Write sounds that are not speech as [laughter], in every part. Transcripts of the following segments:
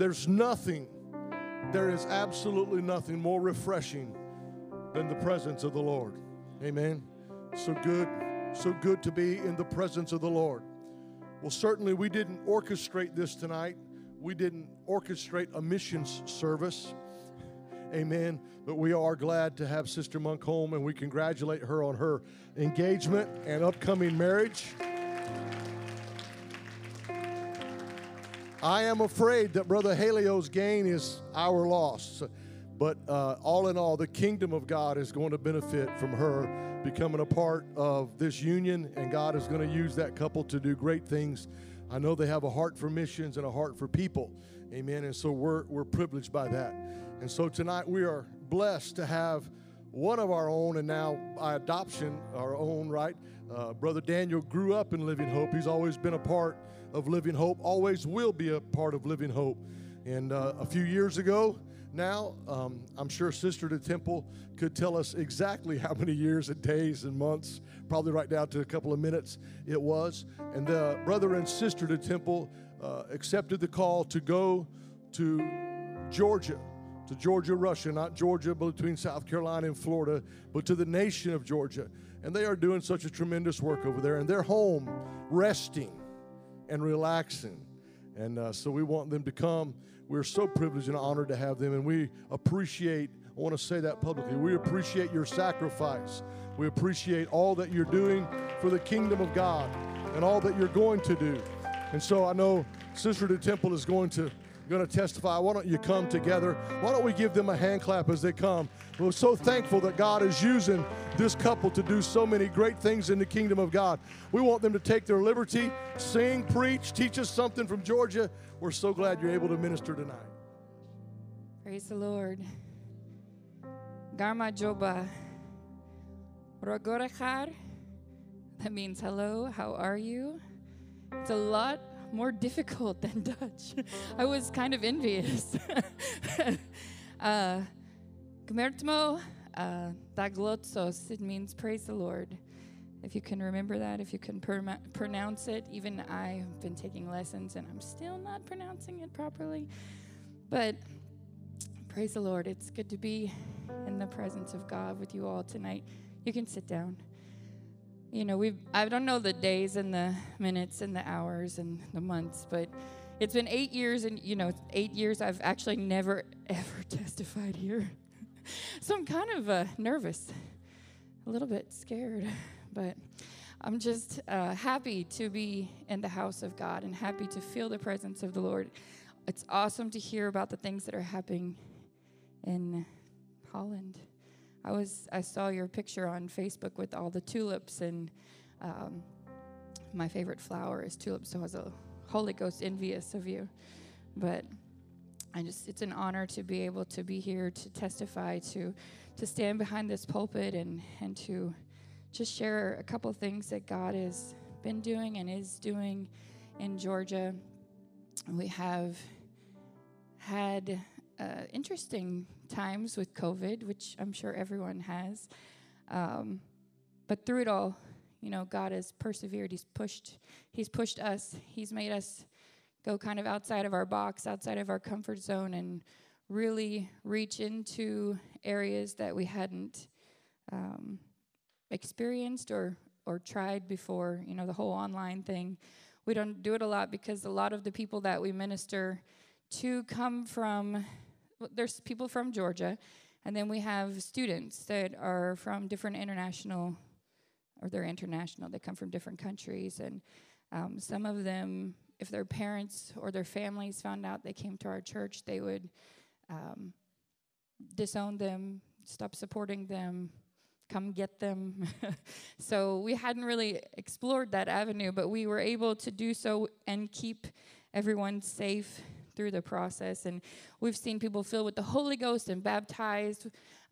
there's nothing, there is absolutely nothing more refreshing than the presence of the Lord. Amen. So good, so good to be in the presence of the Lord. Well, certainly we didn't orchestrate this tonight. We didn't orchestrate a missions service. Amen. But we are glad to have Sister Monk home and we congratulate her on her engagement and upcoming marriage. I am afraid that Brother Halio's gain is our loss. But uh, all in all, the kingdom of God is going to benefit from her becoming a part of this union, and God is going to use that couple to do great things. I know they have a heart for missions and a heart for people. Amen. And so we're, we're privileged by that. And so tonight we are blessed to have one of our own, and now by adoption, our own, right? Uh, Brother Daniel grew up in Living Hope. He's always been a part of Living Hope, always will be a part of Living Hope. And uh, a few years ago, now, um, I'm sure Sister to Temple could tell us exactly how many years and days and months, probably right down to a couple of minutes it was. And the brother and sister to Temple uh, accepted the call to go to Georgia, to Georgia, Russia, not Georgia between South Carolina and Florida, but to the nation of Georgia. And they are doing such a tremendous work over there, and they're home resting and relaxing. And uh, so we want them to come. We're so privileged and honored to have them, and we appreciate, I want to say that publicly, we appreciate your sacrifice. We appreciate all that you're doing for the kingdom of God and all that you're going to do. And so I know Sister to Temple is going to going to testify. Why don't you come together? Why don't we give them a hand clap as they come? We're so thankful that God is using this couple to do so many great things in the kingdom of God. We want them to take their liberty, sing, preach, teach us something from Georgia. We're so glad you're able to minister tonight. Praise the Lord. Garma Joba. Rogorachar. That means hello, how are you? It's a lot more difficult than [laughs] Dutch. I was kind of envious. [laughs] uh, Gmertmo uh, daglotsos, it means praise the Lord. If you can remember that, if you can pronounce it, even I have been taking lessons and I'm still not pronouncing it properly. But praise the Lord. It's good to be in the presence of God with you all tonight. You can sit down you know, we've, I don't know the days and the minutes and the hours and the months, but it's been eight years, and, you know, eight years I've actually never, [laughs] ever testified here. [laughs] so I'm kind of uh, nervous, a little bit scared, [laughs] but I'm just uh, happy to be in the house of God and happy to feel the presence of the Lord. It's awesome to hear about the things that are happening in Holland. I was I saw your picture on Facebook with all the tulips, and um, my favorite flower is tulip. So I was a Holy Ghost envious of you, but I just it's an honor to be able to be here to testify to to stand behind this pulpit and and to just share a couple things that God has been doing and is doing in Georgia. We have had uh, interesting times with COVID, which I'm sure everyone has. Um, but through it all, you know, God has persevered. He's pushed. He's pushed us. He's made us go kind of outside of our box, outside of our comfort zone, and really reach into areas that we hadn't um, experienced or or tried before. You know, the whole online thing. We don't do it a lot because a lot of the people that we minister to come from there's people from Georgia, and then we have students that are from different international, or they're international. They come from different countries, and um, some of them, if their parents or their families found out they came to our church, they would um, disown them, stop supporting them, come get them. [laughs] so we hadn't really explored that avenue, but we were able to do so and keep everyone safe through the process. And we've seen people filled with the Holy Ghost and baptized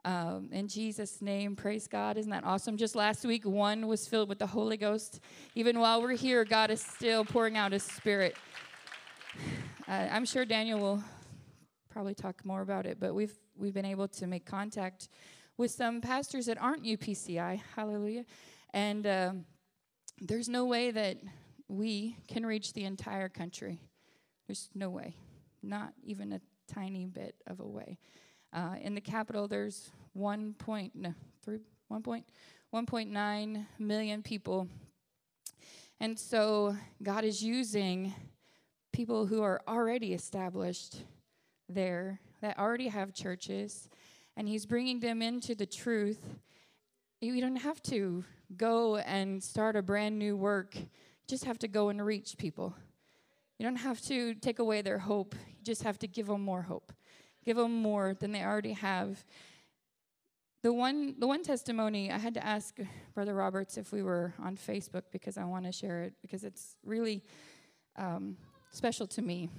um, in Jesus' name. Praise God. Isn't that awesome? Just last week, one was filled with the Holy Ghost. Even while we're here, God is still pouring out His Spirit. [sighs] Uh, I'm sure Daniel will probably talk more about it, but we've we've been able to make contact with some pastors that aren't UPCI. Hallelujah. And um, there's no way that we can reach the entire country. There's no way, not even a tiny bit of a way. Uh, in the capital, there's 1. Point, no, 3, 1 point, 1.9 million people. And so God is using people who are already established there, that already have churches, and He's bringing them into the truth. You don't have to go and start a brand new work, you just have to go and reach people. You don't have to take away their hope, you just have to give them more hope give them more than they already have. The one, the one testimony, I had to ask Brother Roberts if we were on Facebook because I want to share it because it's really um, special to me.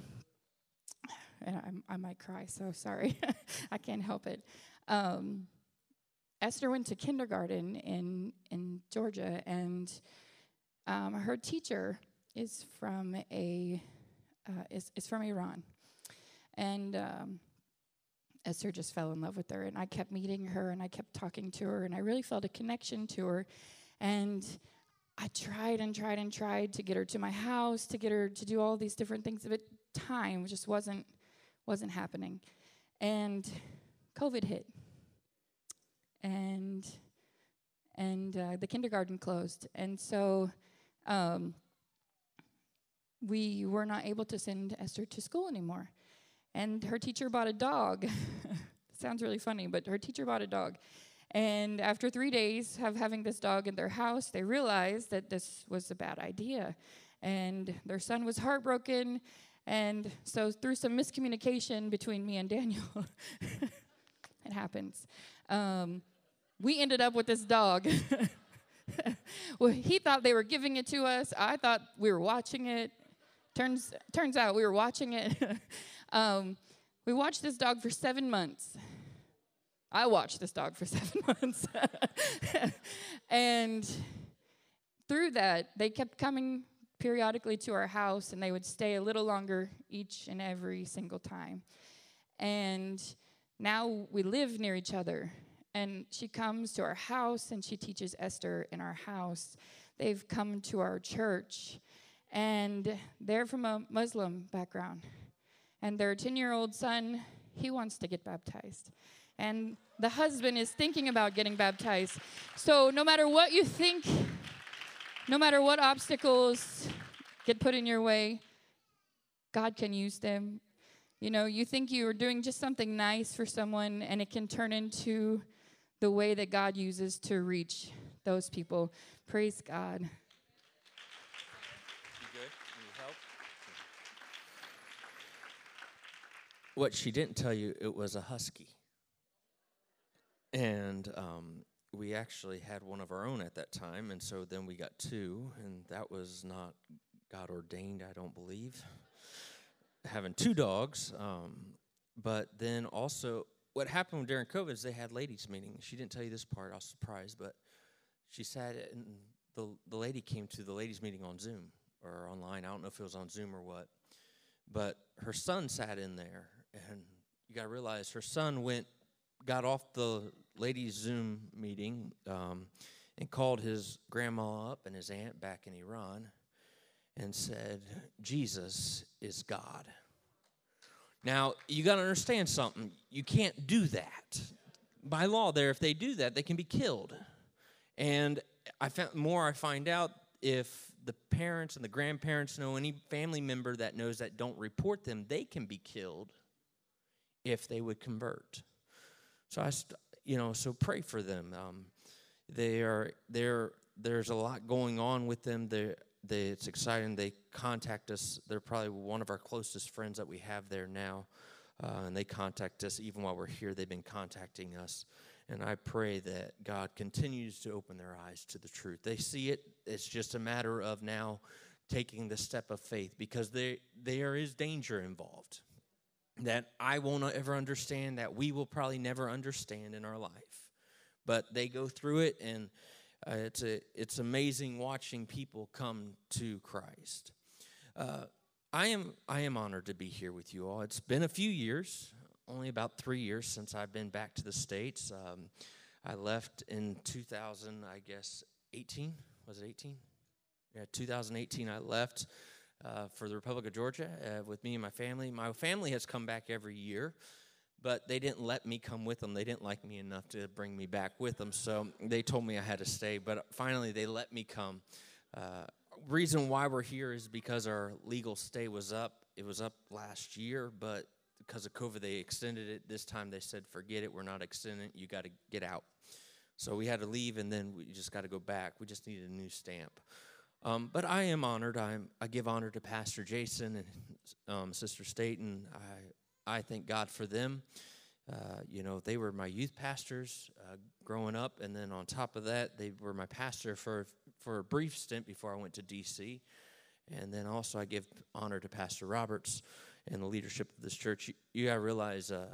And I, I might cry, so sorry. [laughs] I can't help it. Um, Esther went to kindergarten in in Georgia, and um, her teacher is from a uh, is is from Iran, and um, Esther just fell in love with her. And I kept meeting her and I kept talking to her, and I really felt a connection to her. And I tried and tried and tried to get her to my house, to get her to do all these different things, but time just wasn't wasn't happening. And COVID hit. And and uh, the kindergarten closed. And so um, we were not able to send Esther to school anymore and her teacher bought a dog. [laughs] Sounds really funny, but her teacher bought a dog. And after three days of having this dog in their house, they realized that this was a bad idea. And their son was heartbroken. And so, through some miscommunication between me and Daniel, [laughs] it happens. Um, we ended up with this dog. [laughs] well, he thought they were giving it to us. I thought we were watching it. Turns turns out we were watching it. [laughs] Um, we watched this dog for seven months. I watched this dog for [laughs] seven months. [laughs] and through that, they kept coming periodically to our house and they would stay a little longer each and every single time. And now we live near each other. And she comes to our house and she teaches Esther in our house. They've come to our church and they're from a Muslim background and their 10 year old son, he wants to get baptized. And the husband is thinking about getting baptized. So, no matter what you think, no matter what obstacles get put in your way, God can use them. You know, you think you are doing just something nice for someone, and it can turn into the way that God uses to reach those people. Praise God. What she didn't tell you, it was a husky. And um, we actually had one of our own at that time, and so then we got two, and that was not God ordained, I don't believe, having two dogs. Um, but then also, what happened during COVID is they had ladies' meetings. She didn't tell you this part, I was surprised, but she said, and the, the lady came to the ladies' meeting on Zoom or online. I don't know if it was on Zoom or what. But her son sat in there, you got to realize her son went, got off the ladies' Zoom meeting, um, and called his grandma up and his aunt back in Iran, and said, "Jesus is God." Now you got to understand something. You can't do that by law. There, if they do that, they can be killed. And I found more. I find out if the parents and the grandparents know any family member that knows that don't report them, they can be killed if they would convert. So I, you know, so pray for them. Um, they are there. There's a lot going on with them. They, they, it's exciting. They contact us. They're probably one of our closest friends that we have there now, uh, and they contact us even while we're here. They've been contacting us, and I pray that God continues to open their eyes to the truth. They see it. It's just a matter of now taking the step of faith because they, there is danger involved that I won't ever understand, that we will probably never understand in our life. But they go through it, and uh, it's, a, it's amazing watching people come to Christ. Uh, I am, I am honored to be here with you all. It's been a few years, only about three years since I've been back to the States. Um, I left in 2000, I guess, 18. Was it 18? Yeah, 2018, I left uh, for the Republic of Georgia uh, with me and my family. My family has come back every year, but they didn't let me come with them. They didn't like me enough to bring me back with them, so they told me I had to stay. But finally, they let me come. Uh, reason why we're here is because our legal stay was up. It was up last year, but because of COVID, they extended it. This time they said, forget it, we're not extending you got to get out. So we had to leave, and then we just got to go back. We just needed a new stamp. Um, but I am honored. I'm, I give honor to Pastor Jason and um, Sister Staten. I, I thank God for them. Uh, you know, they were my youth pastors uh, growing up, and then on top of that, they were my pastor for for a brief stint before I went to D.C. And then also, I give honor to Pastor Roberts and the leadership of this church. You, you got to realize, uh,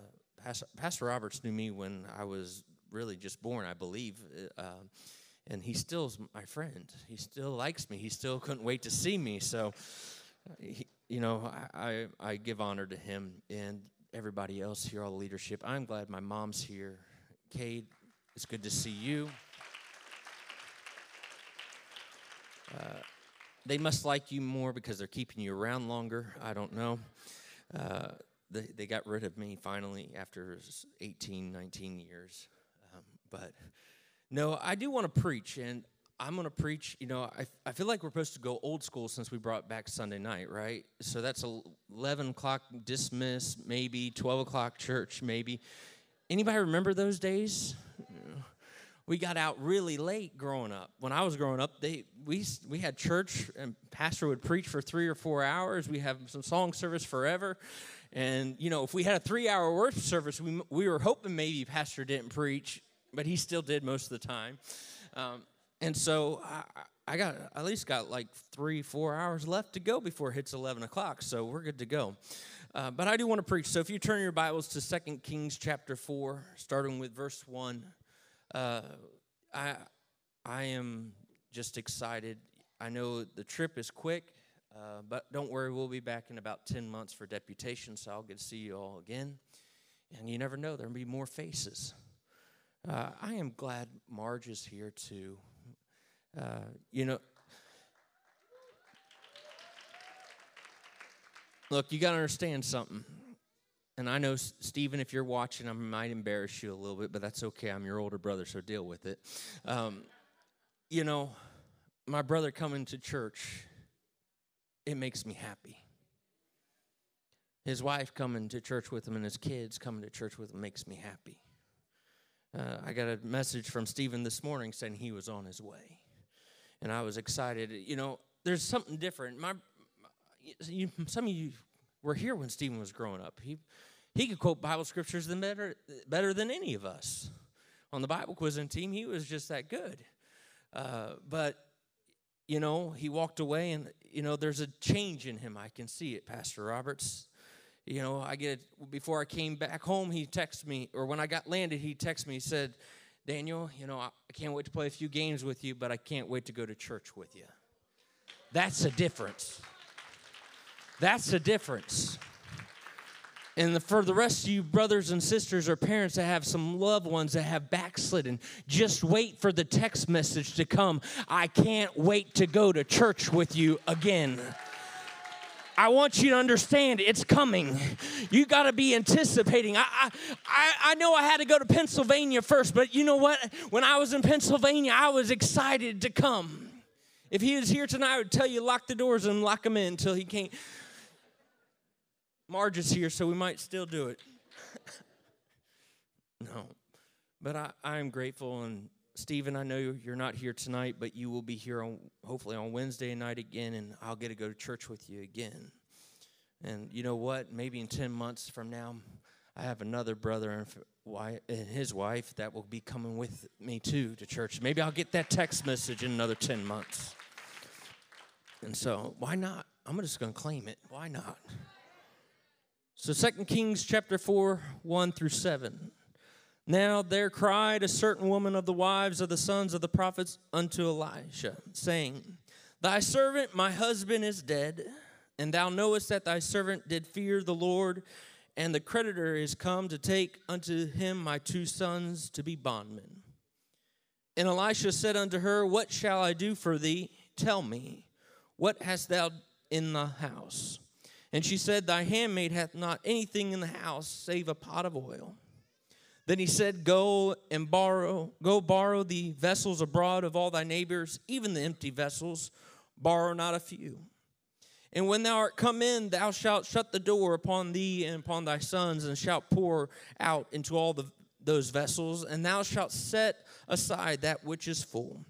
Pastor, Pastor, Roberts knew me when I was really just born, I believe. And he still's my friend. He still likes me. He still couldn't wait to see me. So, he, you know, I, I, I give honor to him and everybody else here, all the leadership. I'm glad my mom's here. Cade, it's good to see you. Uh, they must like you more because they're keeping you around longer. I don't know. Uh, they, they got rid of me finally after 18, 19 years. Um, but no, I do want to preach, and I'm going to preach. You know, I, I feel like we're supposed to go old school since we brought back Sunday night, right? So that's 11 o'clock dismiss, maybe 12 o'clock church, maybe. Anybody remember those days? we got out really late growing up. When I was growing up, they we we had church and pastor would preach for three or four hours. We have some song service forever, and you know if we had a three-hour worship service, we we were hoping maybe pastor didn't preach, but he still did most of the time. Um, and so I, I got at least got like three four hours left to go before it hits eleven o'clock. So we're good to go. Uh, but I do want to preach. So if you turn your Bibles to Second Kings chapter 4, starting with verse 1, uh, I, I am just excited. I know the trip is quick, uh, but don't worry, we'll be back in about 10 months for deputation, so I'll get to see you all again. And you never know, there'll be more faces. Uh, I am glad Marge is here too. Uh, you know, look, you got to understand something. And I know, Stephen, if you're watching, I might embarrass you a little bit, but that's okay. I'm your older brother, so deal with it. Um, you know, my brother coming to church, it makes me happy. His wife coming to church with him and his kids coming to church with him makes me happy. Uh, I got a message from Stephen this morning saying he was on his way. And I was excited. You know, there's something different. My, you, some of you were here when Stephen was growing up. He, he could quote Bible scriptures than better, better than any of us. On the Bible quizzing team, he was just that good. Uh, but, you know, he walked away and, you know, there's a change in him. I can see it, Pastor Roberts. You know, I get. Before I came back home, he texted me, or when I got landed, he texted me, he said, Daniel, you know, I can't wait to play a few games with you, but I can't wait to go to church with you. That's a difference. That's the difference. And for the rest of you brothers and sisters or parents that have some loved ones that have backslidden, just wait for the text message to come. I can't wait to go to church with you again. I want you to understand it's coming. You got to be anticipating. I, I, I know I had to go to Pennsylvania first, but you know what? When I was in Pennsylvania, I was excited to come. If he was here tonight, I would tell you lock the doors and lock him in until he can't. Marge is here, so we might still do it. [laughs] no. But I, I am grateful. And Stephen, I know you're not here tonight, but you will be here on hopefully on Wednesday night again, and I'll get to go to church with you again. And you know what? Maybe in 10 months from now, I have another brother and his wife that will be coming with me too to church. Maybe I'll get that text message in another 10 months. And so, why not? I'm just going to claim it. Why not? So 2 Kings chapter 4, 1 through 7. Now there cried a certain woman of the wives of the sons of the prophets unto Elisha, saying, Thy servant, my husband, is dead, and thou knowest that thy servant did fear the Lord, and the creditor is come to take unto him my two sons to be bondmen. And Elisha said unto her, What shall I do for thee? Tell me, what hast thou in the house? And she said, Thy handmaid hath not anything in the house save a pot of oil. Then he said, Go and borrow, go borrow the vessels abroad of all thy neighbors, even the empty vessels, borrow not a few. And when thou art come in, thou shalt shut the door upon thee and upon thy sons, and shalt pour out into all the, those vessels, and thou shalt set aside that which is full.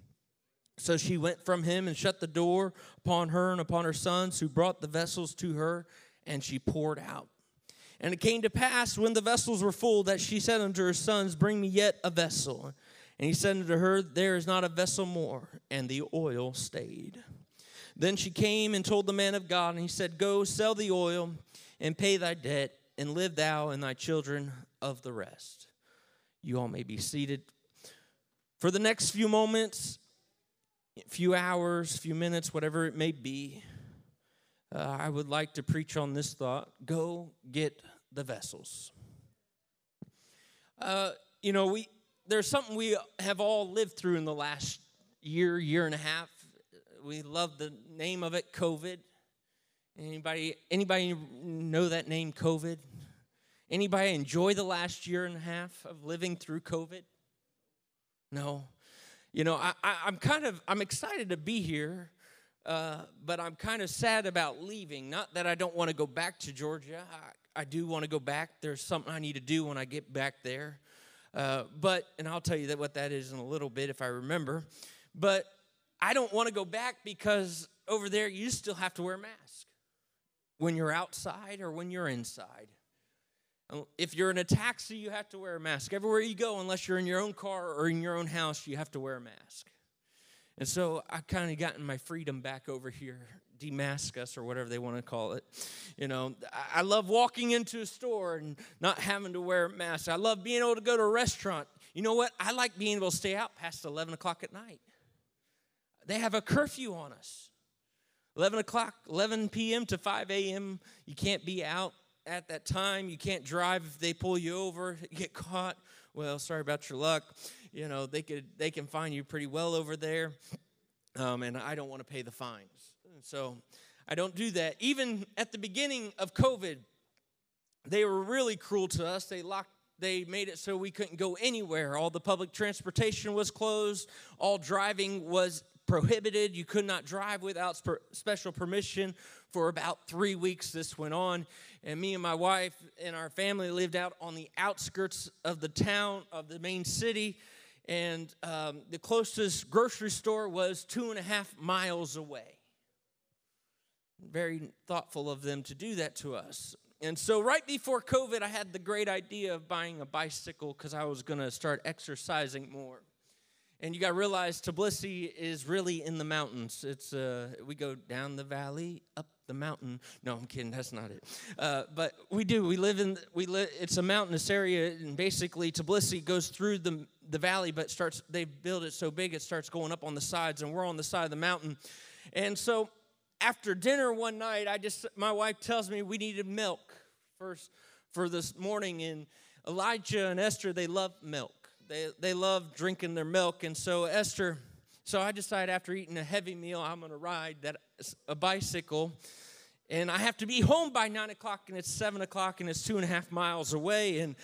So she went from him and shut the door upon her and upon her sons, who brought the vessels to her, and she poured out. And it came to pass when the vessels were full that she said unto her sons, Bring me yet a vessel. And he said unto her, There is not a vessel more. And the oil stayed. Then she came and told the man of God, and he said, Go sell the oil and pay thy debt, and live thou and thy children of the rest. You all may be seated. For the next few moments, few hours, few minutes, whatever it may be, uh, I would like to preach on this thought go get the vessels. Uh, you know, we there's something we have all lived through in the last year, year and a half. We love the name of it, COVID. Anybody anybody know that name, COVID? Anybody enjoy the last year and a half of living through COVID? No. You know, I, I, am kind of I'm excited to be here uh, but I'm kind of sad about leaving. Not that I don't want to go back to Georgia. I, I do want to go back. There's something I need to do when I get back there. Uh, but, and I'll tell you that what that is in a little bit if I remember. But I don't want to go back because over there you still have to wear a mask when you're outside or when you're inside. Uh, if you're in a taxi, you have to wear a mask. Everywhere you go, unless you're in your own car or in your own house, you have to wear a mask. And so I kind of gotten my freedom back over here, Damascus or whatever they want to call it. You know, I love walking into a store and not having to wear a mask. I love being able to go to a restaurant. You know what? I like being able to stay out past 11 o'clock at night. They have a curfew on us. 11 o'clock, 11 p.m. to 5 a.m., you can't be out at that time. You can't drive if they pull you over, [laughs] get caught. Well, sorry about your luck you know they could they can find you pretty well over there um, and i don't want to pay the fines. So i don't do that. Even at the beginning of covid they were really cruel to us. They locked they made it so we couldn't go anywhere. All the public transportation was closed. All driving was prohibited. You could not drive without special permission for about three weeks. This went on and me and my wife and our family lived out on the outskirts of the town of the main city and um, the closest grocery store was two and a half miles away. Very thoughtful of them to do that to us. And so, right before COVID, I had the great idea of buying a bicycle because I was going to start exercising more. And you got to realize Tbilisi is really in the mountains. It's uh, we go down the valley, up the mountain. No, I'm kidding. That's not it. Uh, but we do. We live in we live. It's a mountainous area, and basically Tbilisi goes through the the valley, but starts they build it so big it starts going up on the sides, and we're on the side of the mountain. And so after dinner one night, I just my wife tells me we needed milk first for this morning, and Elijah and Esther they love milk. They they love drinking their milk, and so Esther. So I decide after eating a heavy meal, I'm going to ride that a bicycle and I have to be home by nine o'clock, and it's seven o'clock, and it's two and a half miles away. And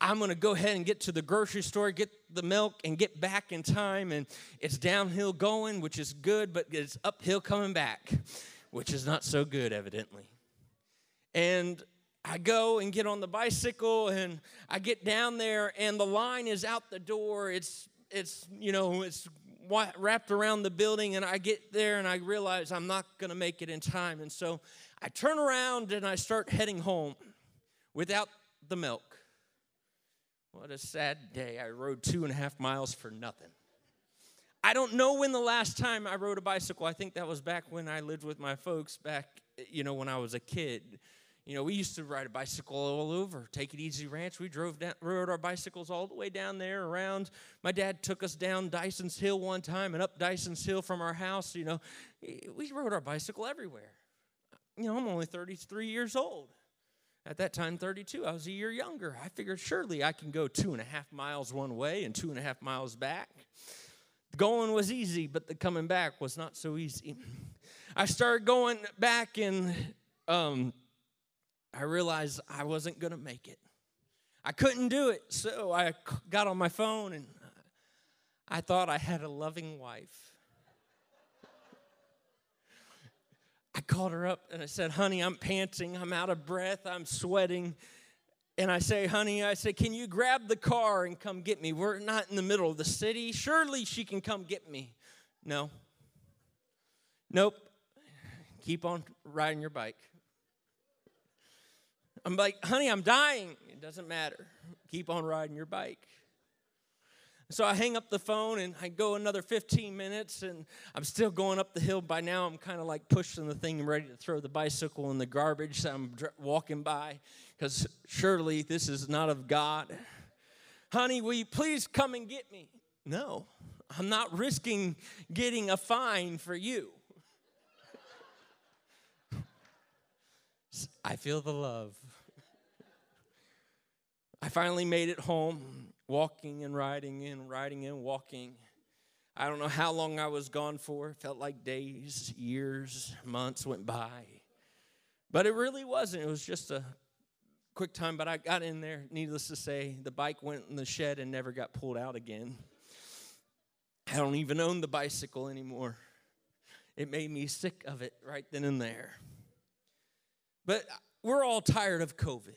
I'm gonna go ahead and get to the grocery store, get the milk, and get back in time. And it's downhill going, which is good, but it's uphill coming back, which is not so good, evidently. And I go and get on the bicycle, and I get down there, and the line is out the door. It's it's you know it's wrapped around the building and I get there and I realize I'm not going to make it in time. And so I turn around and I start heading home without the milk. What a sad day. I rode two and a half miles for nothing. I don't know when the last time I rode a bicycle. I think that was back when I lived with my folks back, you know, when I was a kid. You know, we used to ride a bicycle all over. Take It Easy Ranch. We drove down, rode our bicycles all the way down there around. My dad took us down Dyson's Hill one time and up Dyson's Hill from our house. You know, we rode our bicycle everywhere. You know, I'm only 33 years old. At that time, 32. I was a year younger. I figured surely I can go two and a half miles one way and two and a half miles back. The Going was easy, but the coming back was not so easy. [laughs] I started going back and um, I realized I wasn't going to make it. I couldn't do it, so I got on my phone and uh, I thought I had a loving wife. I called her up and I said, Honey, I'm panting, I'm out of breath, I'm sweating. And I say, Honey, I say, Can you grab the car and come get me? We're not in the middle of the city. Surely she can come get me. No. Nope. Keep on riding your bike. I'm like, honey, I'm dying. It doesn't matter. Keep on riding your bike. So I hang up the phone and I go another 15 minutes and I'm still going up the hill. By now, I'm kind of like pushing the thing and ready to throw the bicycle in the garbage. So I'm walking by because surely this is not of God. Honey, will you please come and get me? No, I'm not risking getting a fine for you. [laughs] I feel the love. I finally made it home, walking and riding and riding and walking. I don't know how long I was gone for. It felt like days, years, months went by. But it really wasn't. It was just a quick time. But I got in there, needless to say, the bike went in the shed and never got pulled out again. I don't even own the bicycle anymore. It made me sick of it right then and there. But we're all tired of COVID.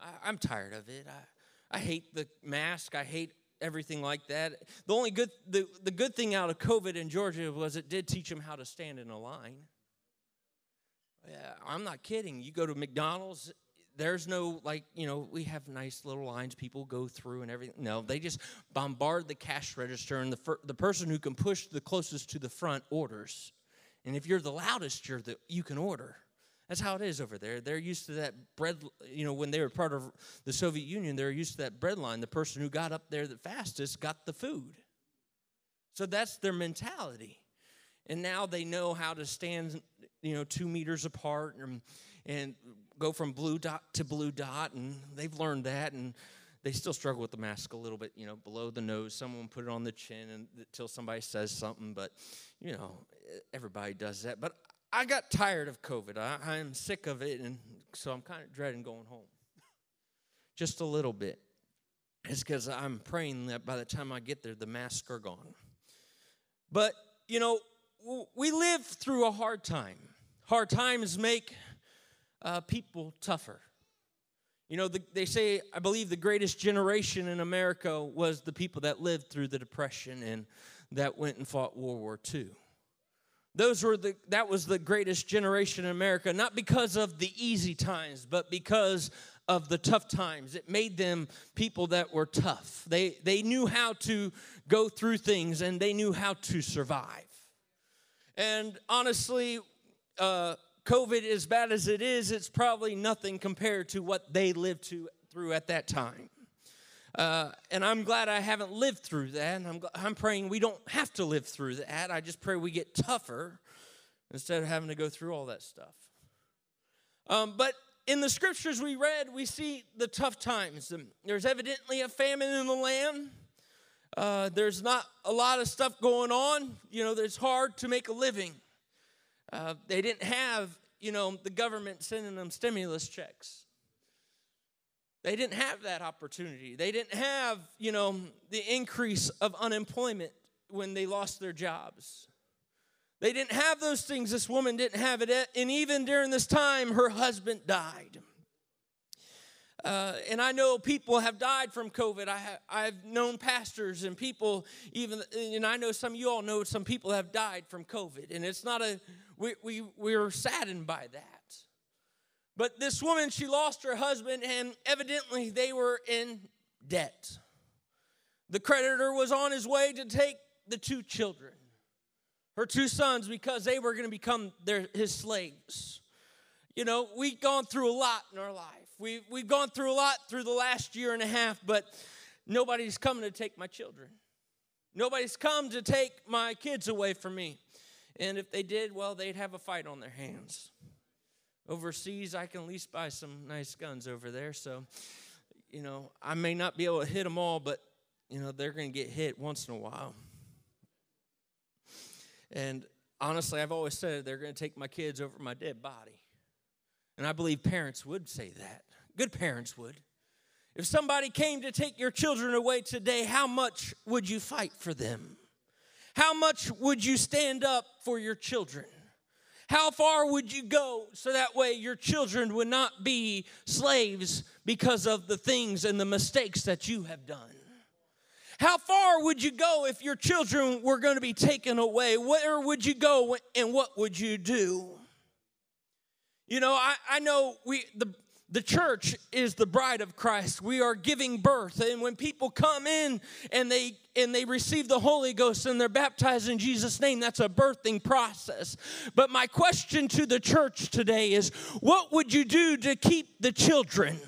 I, am tired of it. I, I hate the mask. I hate everything like that. The only good the, the good thing out of COVID in Georgia was it did teach them how to stand in a line. Yeah, I'm not kidding. You go to McDonald's, there's no like, you know, we have nice little lines people go through and everything. No, they just bombard the cash register and the fir- the person who can push the closest to the front orders. And if you're the loudest, you're the you can order. That's how it is over there. They're used to that bread, you know, when they were part of the Soviet Union, they're used to that bread line. The person who got up there the fastest got the food. So that's their mentality. And now they know how to stand, you know, two meters apart and, and go from blue dot to blue dot. And they've learned that. And they still struggle with the mask a little bit, you know, below the nose. Someone put it on the chin until somebody says something. But, you know, everybody does that. But I got tired of COVID. I, am sick of it, and so I'm kind of dreading going home. [laughs] Just a little bit. It's because I'm praying that by the time I get there, the masks are gone. But, you know, we live through a hard time. Hard times make uh, people tougher. You know, the, they say, I believe the greatest generation in America was the people that lived through the Depression and that went and fought World War II. Those were the that was the greatest generation in America, not because of the easy times, but because of the tough times. It made them people that were tough. They they knew how to go through things and they knew how to survive. And honestly, uh, COVID, as bad as it is, it's probably nothing compared to what they lived to, through at that time. Uh, and I'm glad I haven't lived through that. And I'm, I'm praying we don't have to live through that. I just pray we get tougher instead of having to go through all that stuff. Um, but in the scriptures we read, we see the tough times. There's evidently a famine in the land. Uh, there's not a lot of stuff going on. You know, it's hard to make a living. Uh, they didn't have, you know, the government sending them stimulus checks. They didn't have that opportunity. They didn't have, you know, the increase of unemployment when they lost their jobs. They didn't have those things. This woman didn't have it. And even during this time, her husband died. Uh, and I know people have died from COVID. I have, I've known pastors and people, even, and I know some of you all know some people have died from COVID. And it's not a, we, we, we're saddened by that. But this woman, she lost her husband, and evidently they were in debt. The creditor was on his way to take the two children, her two sons, because they were going to become their, his slaves. you know, we've gone through a lot in our life. We've, we've gone through a lot through the last year and a half, but nobody's coming to take my children. Nobody's come to take my kids away from me. And if they did, well, they'd have a fight on their hands. Overseas, I can at least buy some nice guns over there. So, you know, I may not be able to hit them all, but, you know, they're going to get hit once in a while. And honestly, I've always said they're going to take my kids over my dead body. And I believe parents would say that. Good parents would. If somebody came to take your children away today, how much would you fight for them? How much would you stand up for your children? How far would you go so that way your children would not be slaves because of the things and the mistakes that you have done? How far would you go if your children were going to be taken away? Where would you go and what would you do? You know, I, I know we the the church is the bride of Christ. We are giving birth. And when people come in and they and they receive the Holy Ghost and they're baptized in Jesus' name, that's a birthing process. But my question to the church today is what would you do to keep the children?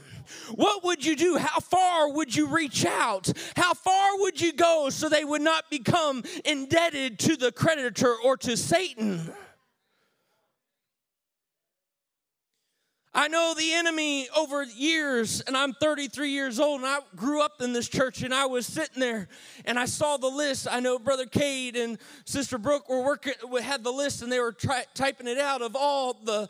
What would you do? How far would you reach out? How far would you go so they would not become indebted to the creditor or to Satan? I know the enemy over years, and I'm 33 years old, and I grew up in this church, and I was sitting there, and I saw the list. I know Brother Cade and Sister Brooke were working, had the list, and they were try, typing it out of all the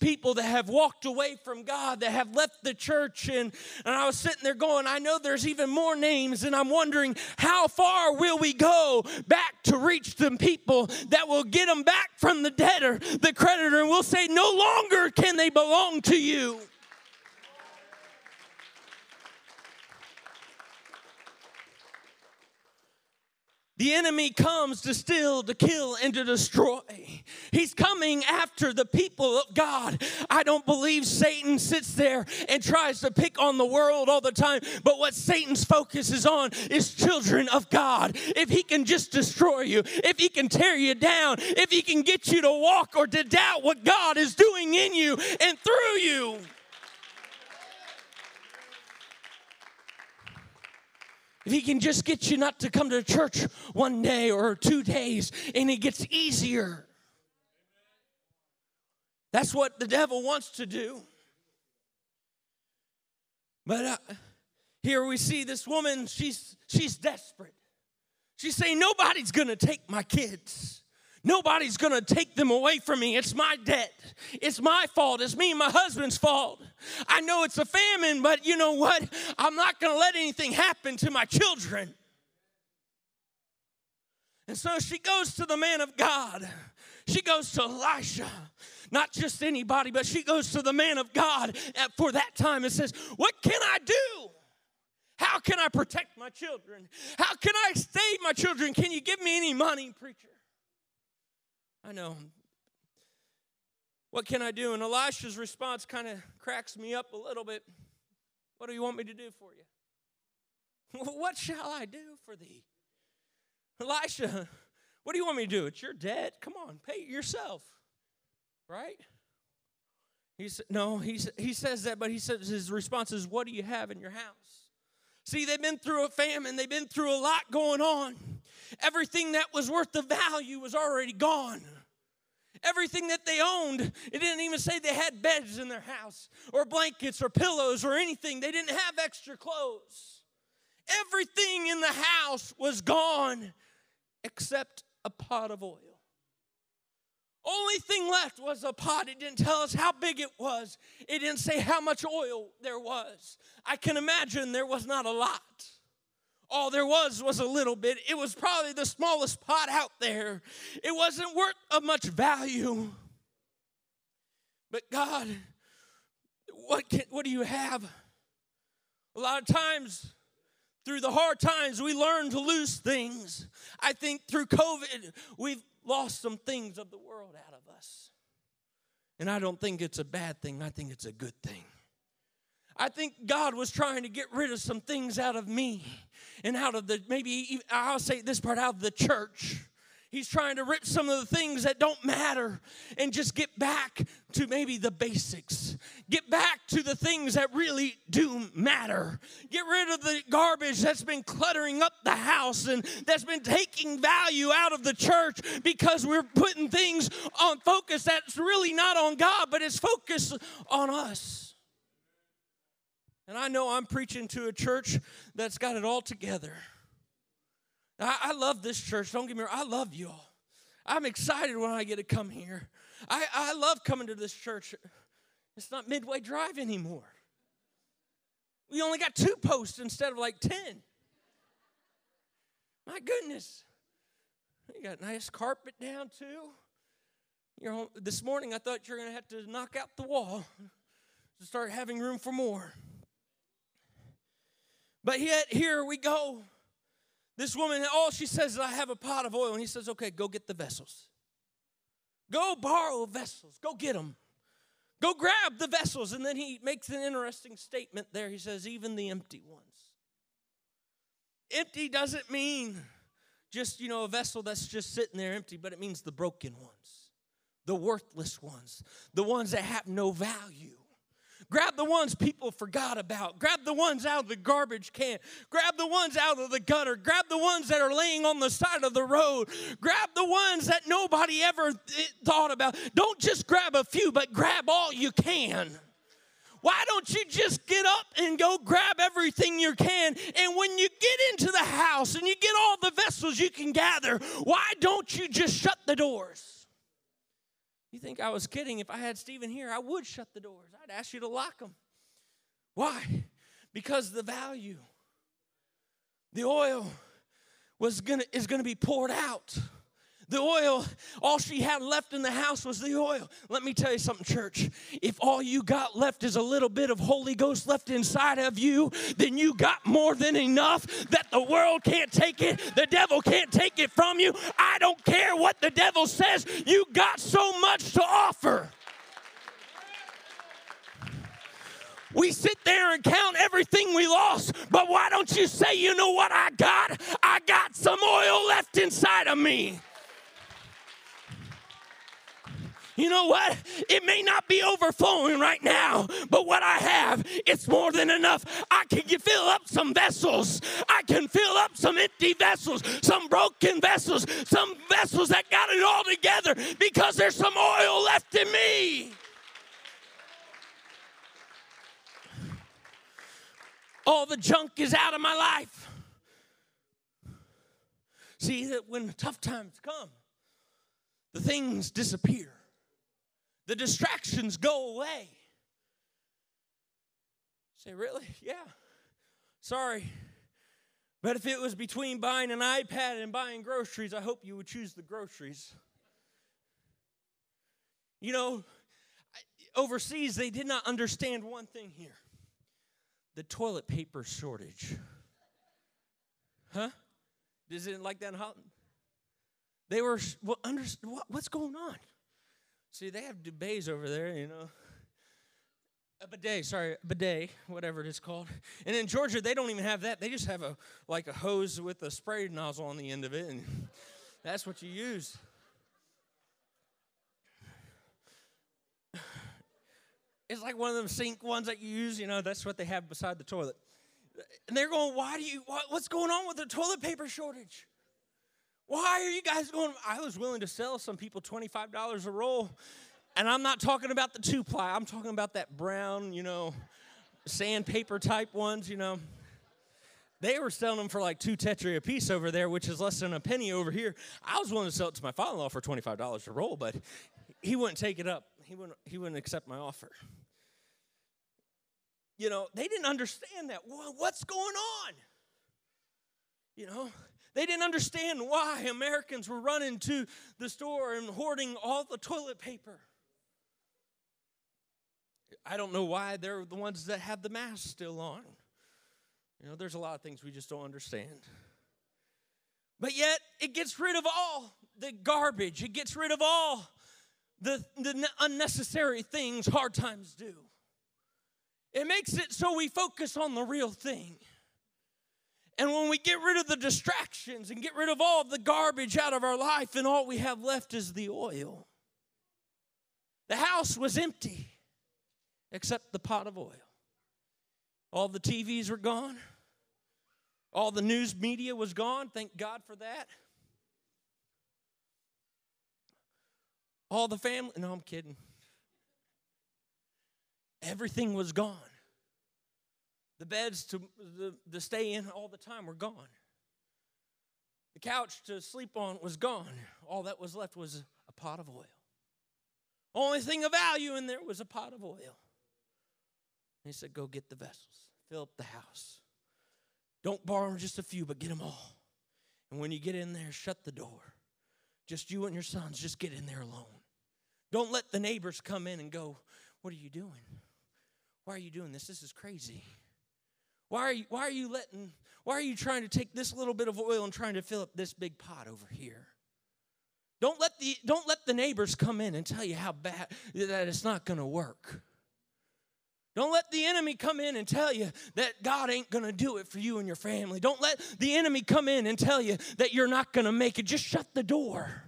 people that have walked away from God, that have left the church. And, and I was sitting there going, I know there's even more names, and I'm wondering how far will we go back to reach them people that will get them back from the debtor, the creditor, and we'll say, no longer can they belong to you. The enemy comes to steal, to kill, and to destroy. He's coming after the people of God. I don't believe Satan sits there and tries to pick on the world all the time, but what Satan's focus is on is children of God. If he can just destroy you, if he can tear you down, if he can get you to walk or to doubt what God is doing in you and through you. If he can just get you not to come to church one day or two days and it gets easier. That's what the devil wants to do. But uh, here we see this woman, she's, she's desperate. She's saying, Nobody's gonna take my kids. Nobody's gonna take them away from me. It's my debt. It's my fault. It's me and my husband's fault. I know it's a famine, but you know what? I'm not gonna let anything happen to my children. And so she goes to the man of God. She goes to Elisha. Not just anybody, but she goes to the man of God for that time and says, What can I do? How can I protect my children? How can I save my children? Can you give me any money, preacher? I know. What can I do? And Elisha's response kind of cracks me up a little bit. What do you want me to do for you? [laughs] What shall I do for thee? Elisha, what do you want me to do? It's your debt. Come on, pay it yourself. Right? He said, no, he, he says that, but he says his response is, What do you have in your house? See, they've been through a famine, they've been through a lot going on. Everything that was worth the value was already gone. Everything that they owned, it didn't even say they had beds in their house or blankets or pillows or anything. They didn't have extra clothes. Everything in the house was gone except a pot of oil. Only thing left was a pot. It didn't tell us how big it was, it didn't say how much oil there was. I can imagine there was not a lot all there was was a little bit. It was probably the smallest pot out there. It wasn't worth of much value. But God, what can, what do you have? A lot of times through the hard times we learn to lose things. I think through COVID we've lost some things of the world out of us. And I don't think it's a bad thing. I think it's a good thing. I think God was trying to get rid of some things out of me and out of the, maybe I'll say this part, out of the church. He's trying to rip some of the things that don't matter and just get back to maybe the basics. Get back to the things that really do matter. Get rid of the garbage that's been cluttering up the house and that's been taking value out of the church because we're putting things on focus that's really not on God, but it's focused on us. And I know I'm preaching to a church that's got it all together. I, I love this church. Don't get me wrong. I love you all. I'm excited when I get to come here. I, I love coming to this church. It's not Midway Drive anymore. We only got two posts instead of like 10. My goodness. You got nice carpet down too. You know, this morning I thought you were going to have to knock out the wall to start having room for more. But yet, here we go. This woman, all she says is, I have a pot of oil. And he says, Okay, go get the vessels. Go borrow vessels. Go get them. Go grab the vessels. And then he makes an interesting statement there. He says, Even the empty ones. Empty doesn't mean just, you know, a vessel that's just sitting there empty, but it means the broken ones, the worthless ones, the ones that have no value. Grab the ones people forgot about. Grab the ones out of the garbage can. Grab the ones out of the gutter. Grab the ones that are laying on the side of the road. Grab the ones that nobody ever thought about. Don't just grab a few, but grab all you can. Why don't you just get up and go grab everything you can? And when you get into the house and you get all the vessels you can gather, why don't you just shut the doors? You think I was kidding? If I had Stephen here, I would shut the doors. I'd ask you to lock them. Why? Because the value, the oil was gonna is gonna be poured out. The oil, all she had left in the house was the oil. Let me tell you something, church. If all you got left is a little bit of Holy Ghost left inside of you, then you got more than enough that the world can't take it, the devil can't take it from you. I don't care what the devil says, you got so much to offer. We sit there and count everything we lost, but why don't you say, you know what I got? I got some oil left inside of me. You know what? It may not be overflowing right now, but what I have, it's more than enough. I can fill up some vessels. I can fill up some empty vessels, some broken vessels, some vessels that got it all together because there's some oil left in me. All the junk is out of my life. See that when tough times come, the things disappear the distractions go away. say, really? Yeah. Sorry. But if it was between buying an iPad and buying groceries, I hope you would choose the groceries. You know, overseas, they did not understand one thing here the toilet paper shortage. Huh? Is it like that in Holland? They were, well, under, what, what's going on? See, they have bidets over there, you know. A bidet, sorry, bidet, whatever it is called. And in Georgia, they don't even have that. They just have a like a hose with a spray nozzle on the end of it, and that's what you use. It's like one of them sink ones that you use, you know, that's what they have beside the toilet. And they're going, why do you, what, what's going on with the toilet paper shortage? Why are you guys going? I was willing to sell some people $25 a roll. And I'm not talking about the two ply, I'm talking about that brown, you know, sandpaper type ones, you know. They were selling them for like two tetri a piece over there, which is less than a penny over here. I was willing to sell it to my father in law for $25 a roll, but he wouldn't take it up. He wouldn't, he wouldn't accept my offer. You know, they didn't understand that. What's going on? You know, they didn't understand why Americans were running to the store and hoarding all the toilet paper. I don't know why they're the ones that have the mask still on. You know, there's a lot of things we just don't understand. But yet, it gets rid of all the garbage, it gets rid of all the, the unnecessary things hard times do. It makes it so we focus on the real thing. And when we get rid of the distractions and get rid of all the garbage out of our life, and all we have left is the oil. The house was empty except the pot of oil. All the TVs were gone. All the news media was gone. Thank God for that. All the family, no, I'm kidding. Everything was gone. The beds to, the, to stay in all the time were gone. The couch to sleep on was gone. All that was left was a pot of oil. Only thing of value in there was a pot of oil. he said, Go get the vessels, fill up the house. Don't borrow just a few, but get them all. And when you get in there, shut the door. Just you and your sons, just get in there alone. Don't let the neighbors come in and go, What are you doing? Why are you doing this? This is crazy. Why are you, why are you letting, why are you trying to take this little bit of oil and trying to fill up this big pot over here? Don't let the, don't let the neighbors come in and tell you how bad that it's not going to work. Don't let the enemy come in and tell you that God ain't going to do it for you and your family. Don't let the enemy come in and tell you that you're not going to make it. Just shut the door.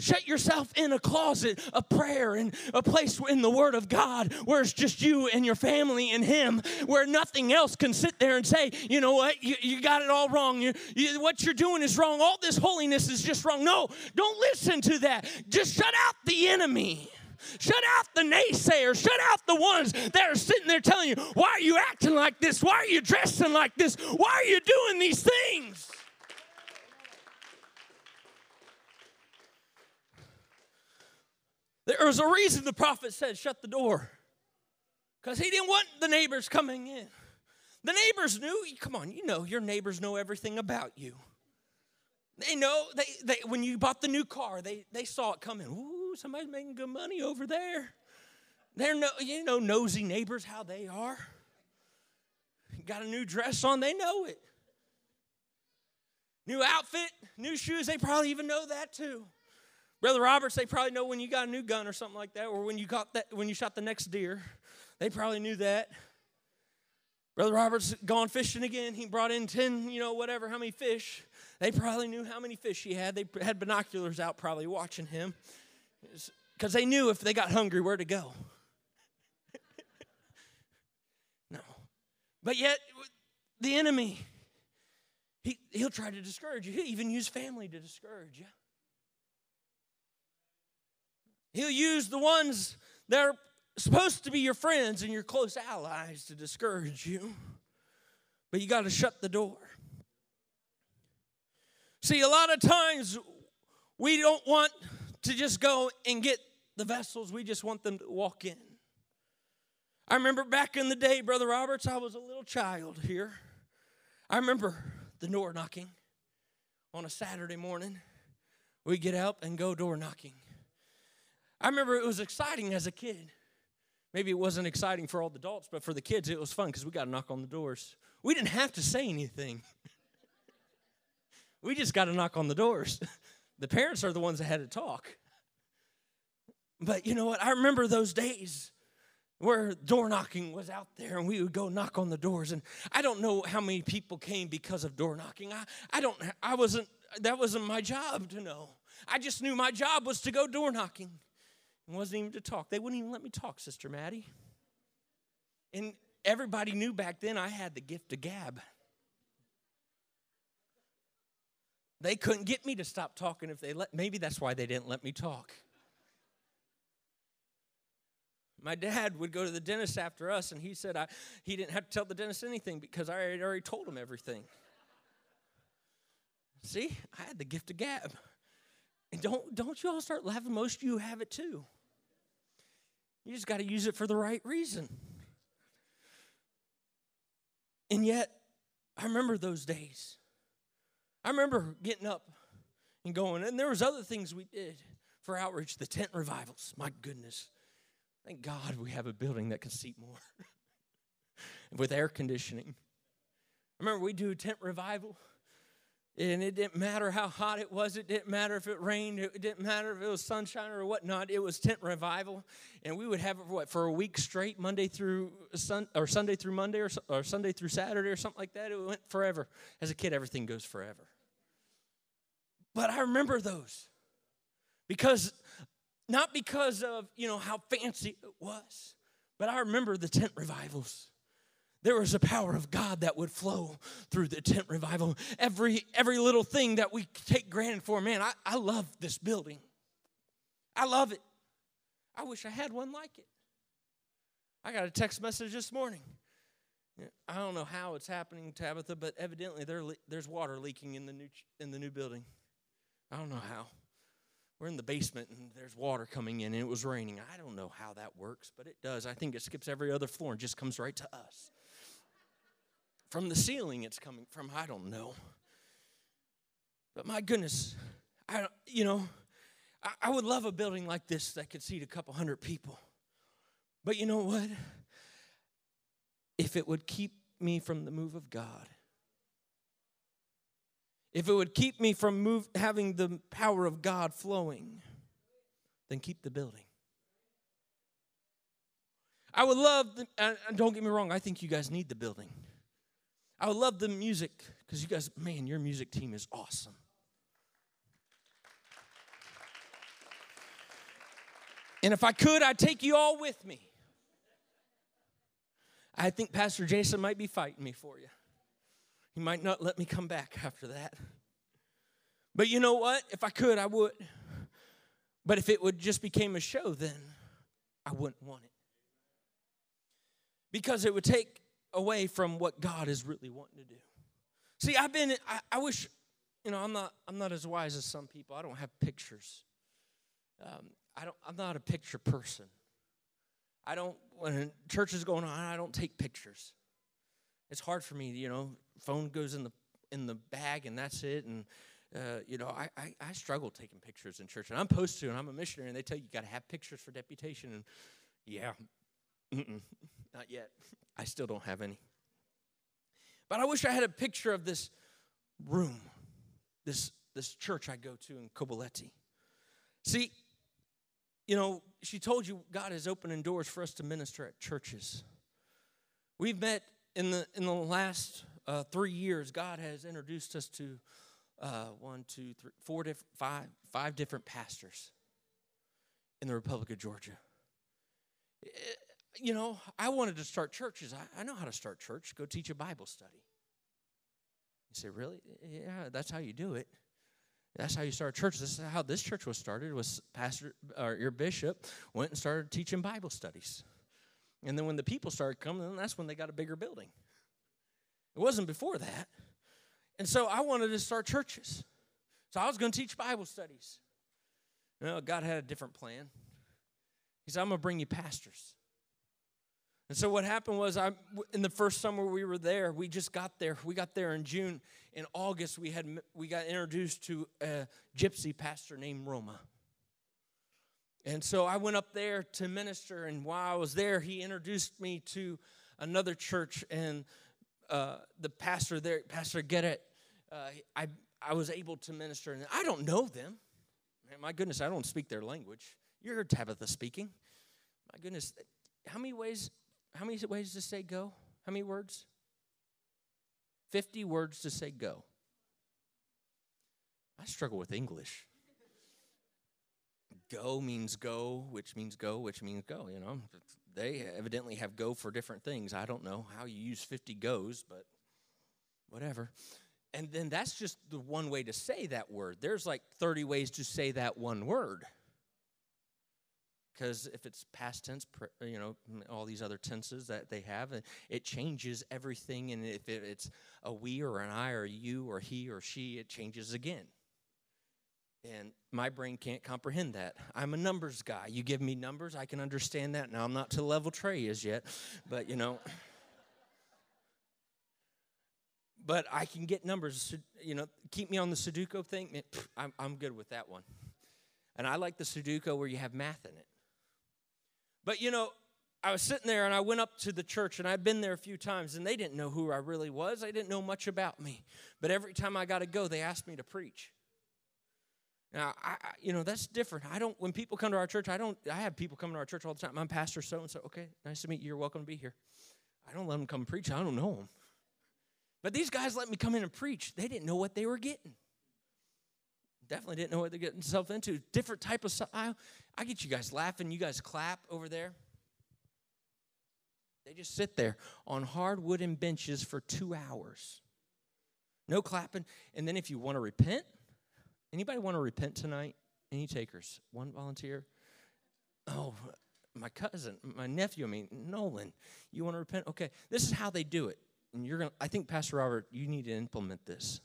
Shut yourself in a closet of prayer and a place in the Word of God where it's just you and your family and Him, where nothing else can sit there and say, you know what, you, you got it all wrong. You, you, what you're doing is wrong. All this holiness is just wrong. No, don't listen to that. Just shut out the enemy. Shut out the naysayers. Shut out the ones that are sitting there telling you, why are you acting like this? Why are you dressing like this? Why are you doing these things? There was a reason the prophet said, shut the door. Because he didn't want the neighbors coming in. The neighbors knew, come on, you know, your neighbors know everything about you. They know, they, they when you bought the new car, they, they saw it coming. Ooh, somebody's making good money over there. They're no, you know, nosy neighbors, how they are. Got a new dress on, they know it. New outfit, new shoes, they probably even know that too. Brother Roberts, they probably know when you got a new gun or something like that, or when you got that when you shot the next deer. They probably knew that. Brother Roberts gone fishing again. He brought in 10, you know, whatever, how many fish. They probably knew how many fish he had. They had binoculars out probably watching him because they knew if they got hungry where to go. [laughs] no. But yet, the enemy, he, he'll try to discourage you. He'll even use family to discourage you. He'll use the ones that are supposed to be your friends and your close allies to discourage you. But you got to shut the door. See, a lot of times we don't want to just go and get the vessels, we just want them to walk in. I remember back in the day, Brother Roberts, I was a little child here. I remember the door knocking on a Saturday morning. We get up and go door knocking. I remember it was exciting as a kid. Maybe it wasn't exciting for all the adults, but for the kids, it was fun because we got to knock on the doors. We didn't have to say anything, [laughs] we just got to knock on the doors. [laughs] The parents are the ones that had to talk. But you know what? I remember those days where door knocking was out there and we would go knock on the doors and i don't know how many people came because of door knocking i, I don't i wasn't that wasn't my job to know i just knew my job was to go door knocking wasn't even to talk. They wouldn't even let me talk, Sister Maddie. And everybody knew back then I had the gift of gab. They couldn't get me to stop talking if they let maybe that's why they didn't let me talk. My dad would go to the dentist after us, and he said I, he didn't have to tell the dentist anything because I had already told him everything. See, I had the gift of gab. And don't, don't you all start laughing? Most of you have it too. You just got to use it for the right reason. And yet, I remember those days. I remember getting up and going, and there was other things we did for outreach, the tent revivals. My goodness. Thank God we have a building that can seat more [laughs] with air conditioning. I remember we do a tent revival And it didn't matter how hot it was. It didn't matter if it rained. It didn't matter if it was sunshine or whatnot. It was tent revival, and we would have it for what for a week straight, Monday through sun or Sunday through Monday or, or Sunday through Saturday or something like that. It went forever. As a kid, everything goes forever. But I remember those because not because of you know how fancy it was, but I remember the tent revivals there was a power of God that would flow through the tent revival. Every every little thing that we take granted for, man, I, I love this building. I love it. I wish I had one like it. I got a text message this morning. I don't know how it's happening, Tabitha, but evidently there, there's water leaking in the new in the new building. I don't know how. We're in the basement and there's water coming in and it was raining. I don't know how that works, but it does. I think it skips every other floor and just comes right to us. From the ceiling, it's coming from, I don't know. But my goodness, I, you know, I, I would love a building like this that could seat a couple hundred people. But you know what? If it would keep me from the move of God, if it would keep me from move, having the power of God flowing, then keep the building. I would love, the, and don't get me wrong, I think you guys need the building. I love the music because you guys, man, your music team is awesome. And if I could, I'd take you all with me. I think Pastor Jason might be fighting me for you. He might not let me come back after that. But you know what? If I could, I would. But if it would just became a show, then I wouldn't want it. Because it would take away from what God is really wanting to do. See, I've been, I, I wish, you know, I'm not, I'm not as wise as some people. I don't have pictures. Um, I don't, I'm not a picture person. I don't, when church is going on, I don't take pictures. It's hard for me, you know, phone goes in the, in the bag and that's it. And, uh, you know, I, I, I, struggle taking pictures in church. And I'm supposed to, and I'm a missionary, and they tell you you got to have pictures for deputation. And yeah, not yet. I still don't have any. But I wish I had a picture of this room, this, this church I go to in Kobuleti. See, you know, she told you God is opening doors for us to minister at churches. We've met in the in the last uh, three years. God has introduced us to uh, one, two, three, four, diff- five, five different pastors in the Republic of Georgia you know, I wanted to start churches. I, I know how to start church. Go teach a Bible study. You say, really? Yeah, that's how you do it. That's how you start church. This is how this church was started. Was pastor or your bishop went and started teaching Bible studies, and then when the people started coming, then that's when they got a bigger building. It wasn't before that, and so I wanted to start churches. So I was going to teach Bible studies. You know, God had a different plan. He said, "I'm going to bring you pastors." And so what happened was I in the first summer we were there, we just got there. We got there in June. In August we had we got introduced to a gypsy pastor named Roma. And so I went up there to minister and while I was there he introduced me to another church and uh, the pastor there, Pastor Gerrit, uh, I I was able to minister and I don't know them. Man, my goodness, I don't speak their language. You heard Tabitha speaking. My goodness, how many ways how many ways to say go? How many words? 50 words to say go. I struggle with English. Go means go, which means go, which means go, you know. They evidently have go for different things. I don't know how you use 50 goes, but whatever. And then that's just the one way to say that word. There's like 30 ways to say that one word because if it's past tense, you know, all these other tenses that they have, it changes everything. And if it's a we or an I or you or he or she, it changes again. And my brain can't comprehend that. I'm a numbers guy. You give me numbers, I can understand that. Now, I'm not to level Trey is yet, but you know. but I can get numbers, you know, keep me on the Sudoku thing. I'm, I'm good with that one. And I like the Sudoku where you have math in it. But you know, I was sitting there and I went up to the church and I've been there a few times and they didn't know who I really was. They didn't know much about me. But every time I got to go, they asked me to preach. Now, I, I, you know, that's different. I don't, when people come to our church, I don't, I have people coming to our church all the time. I'm pastor so and so. Okay, nice to meet you. You're welcome to be here. I don't let them come preach. I don't know them. But these guys let me come in and preach. They didn't know what they were getting. Definitely didn't know what they're getting themselves into. Different type of style. I get you guys laughing. You guys clap over there. They just sit there on hard wooden benches for two hours. No clapping. And then if you want to repent, anybody want to repent tonight? Any takers? One volunteer? Oh, my cousin, my nephew, I mean, Nolan, you want to repent? Okay. This is how they do it. And you're going to, I think, Pastor Robert, you need to implement this.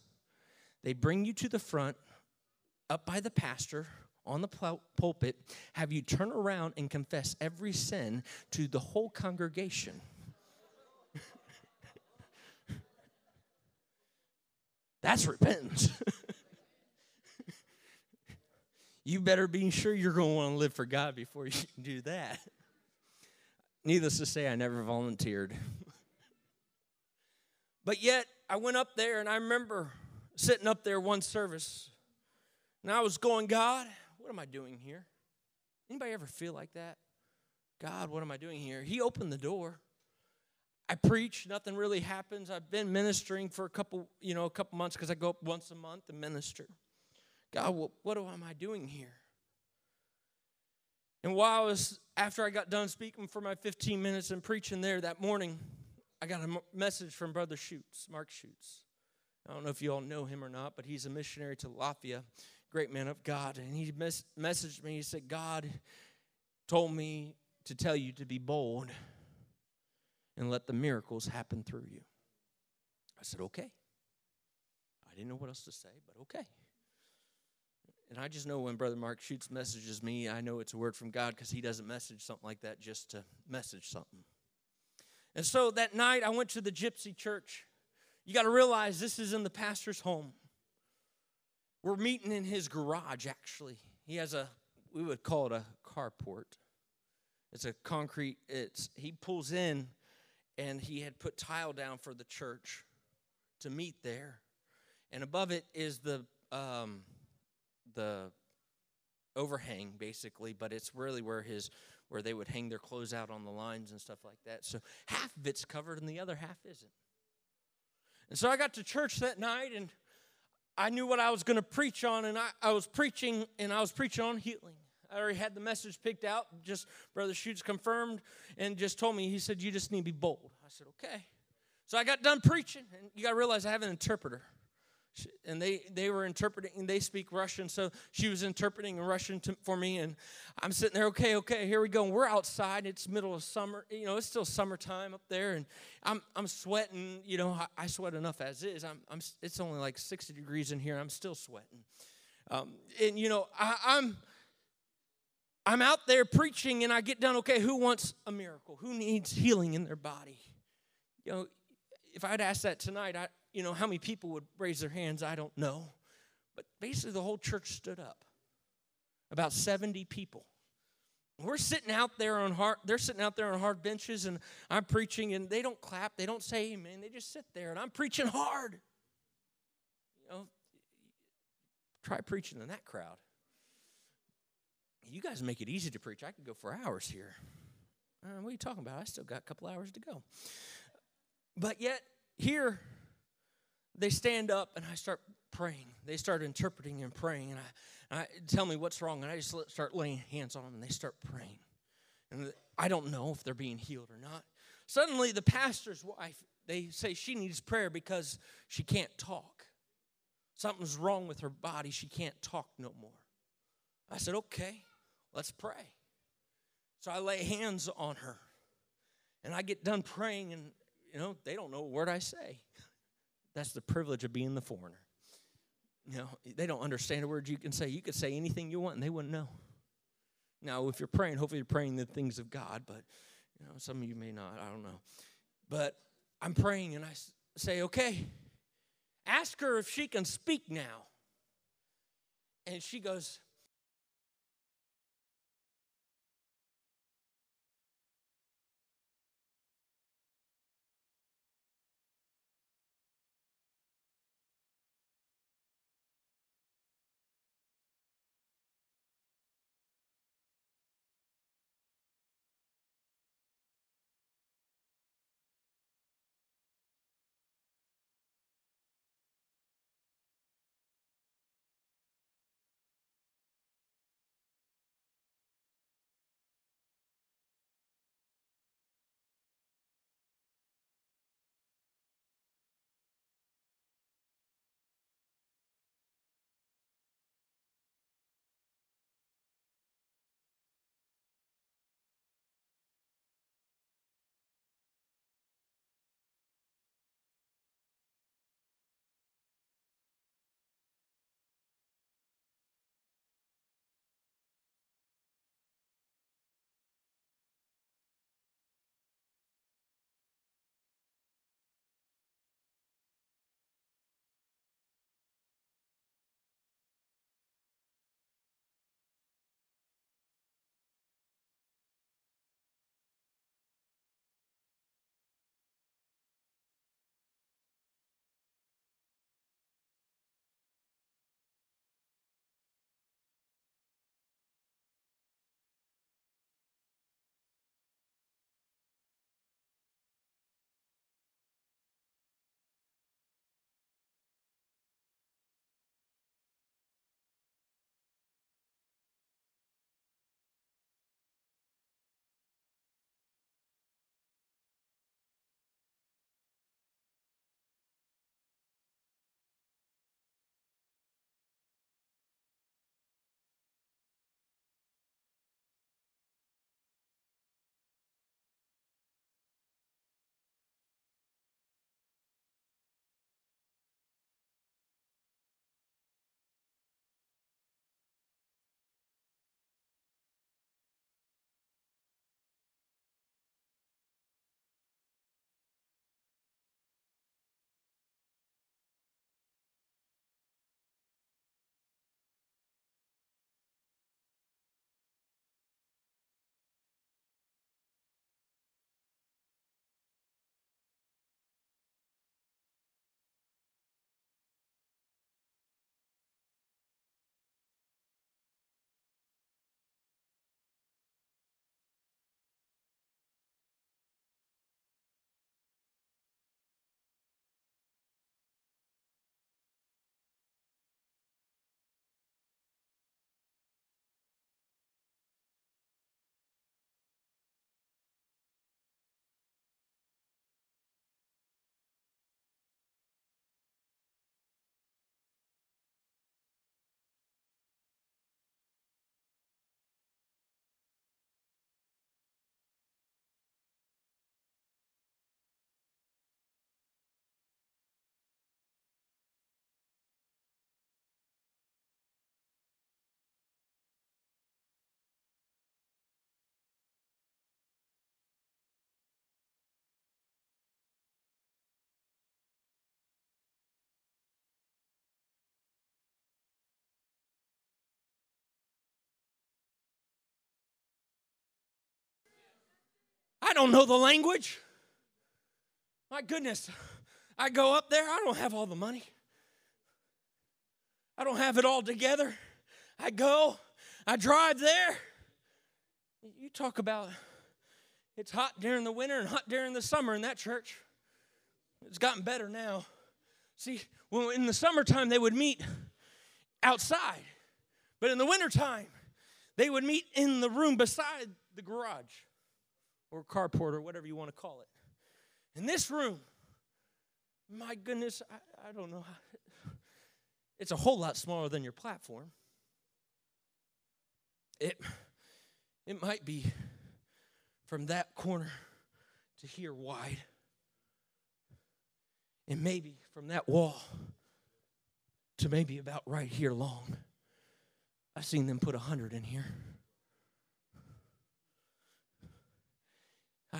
They bring you to the front, up by the pastor, on the pul- pulpit, have you turn around and confess every sin to the whole congregation. [laughs] That's repentance. [laughs] you better be sure you're going to want to live for God before you do that. Needless to say, I never volunteered. [laughs] but yet, I went up there and I remember sitting up there one service. And I was going, God, what am I doing here? Anybody ever feel like that? God, what am I doing here? He opened the door. I preach, nothing really happens. I've been ministering for a couple, you know, a couple months because I go up once a month and minister. God, what, what am I doing here? And while I was, after I got done speaking for my 15 minutes and preaching there that morning, I got a message from Brother Schutz, Mark Schutz. I don't know if you all know him or not, but he's a missionary to Latvia great man of God, and he mes- messaged me. He said, God told me to tell you to be bold and let the miracles happen through you. I said, okay. I didn't know what else to say, but okay. And I just know when Brother Mark Schutz messages me, I know it's a word from God because he doesn't message something like that just to message something. And so that night, I went to the Gypsy Church. You got to realize this is in the pastor's home. We're meeting in his garage, actually. He has a, we would call it a carport. It's a concrete, it's, he pulls in and he had put tile down for the church to meet there. And above it is the, um, the overhang, basically, but it's really where his, where they would hang their clothes out on the lines and stuff like that. So half of it's covered and the other half isn't. And so I got to church that night and I knew what I was going to preach on, and I, I was preaching, and I was preaching on healing. I already had the message picked out. Just Brother Schutz confirmed and just told me, he said, You just need to be bold. I said, Okay. So I got done preaching, and you got to realize I have an interpreter and they they were interpreting they speak russian so she was interpreting in russian to, for me and i'm sitting there okay okay here we go and we're outside it's middle of summer you know it's still summertime up there and i'm i'm sweating you know i, I sweat enough as is i'm, I'm it's only like 60 degrees in here i'm still sweating. Um, and you know I, i'm i'm out there preaching and i get done okay who wants a miracle? Who needs healing in their body? You know if i'd asked that tonight i you know, how many people would raise their hands, I don't know. But basically, the whole church stood up. About 70 people. We're sitting out there on hard, they're sitting out there on hard benches, and I'm preaching, and they don't clap, they don't say amen, they just sit there, and I'm preaching hard. You know, try preaching in that crowd. You guys make it easy to preach. I could go for hours here. Uh, what are you talking about? I still got a couple hours to go. But yet, here, they stand up and I start praying. They start interpreting and praying, and I, I tell me what's wrong, and I just start laying hands on them, and they start praying. And I don't know if they're being healed or not. Suddenly, the pastor's wife, they say she needs prayer because she can't talk. Something's wrong with her body. She can't talk no more. I said, okay, let's pray. So I lay hands on her, and I get done praying, and you know, they don't know a word I say. That's the privilege of being the foreigner. You know, they don't understand a word you can say. You could say anything you want and they wouldn't know. Now, if you're praying, hopefully you're praying the things of God, but you know, some of you may not. I don't know. But I'm praying and I say, okay, ask her if she can speak now. And she goes, don't know the language. My goodness, I go up there, I don't have all the money. I don't have it all together. I go, I drive there. You talk about it's hot during the winter and hot during the summer in that church. It's gotten better now. See, when in the summertime they would meet outside, but in the wintertime they would meet in the room beside the garage or carport or whatever you want to call it. In this room, my goodness, I, I don't know. How, it's a whole lot smaller than your platform. It, it might be from that corner to here wide. And maybe from that wall to maybe about right here long. I've seen them put a hundred in here.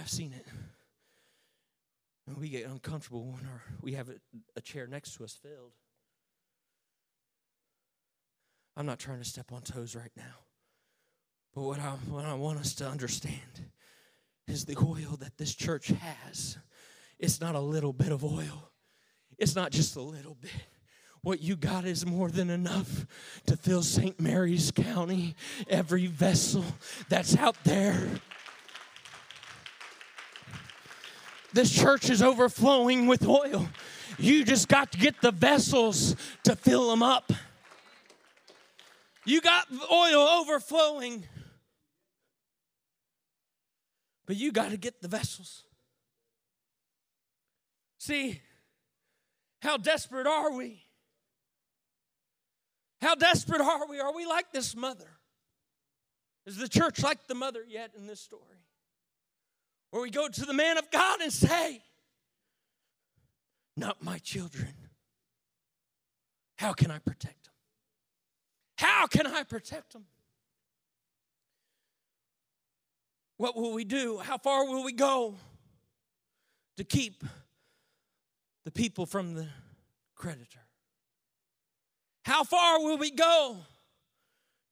I've seen it. And we get uncomfortable when our, we have a, a chair next to us filled. I'm not trying to step on toes right now. But what I, what I want us to understand is the oil that this church has. It's not a little bit of oil, it's not just a little bit. What you got is more than enough to fill St. Mary's County, every vessel that's out there. This church is overflowing with oil. You just got to get the vessels to fill them up. You got oil overflowing, but you got to get the vessels. See, how desperate are we? How desperate are we? Are we like this mother? Is the church like the mother yet in this story? Where we go to the man of God and say, Not my children. How can I protect them? How can I protect them? What will we do? How far will we go to keep the people from the creditor? How far will we go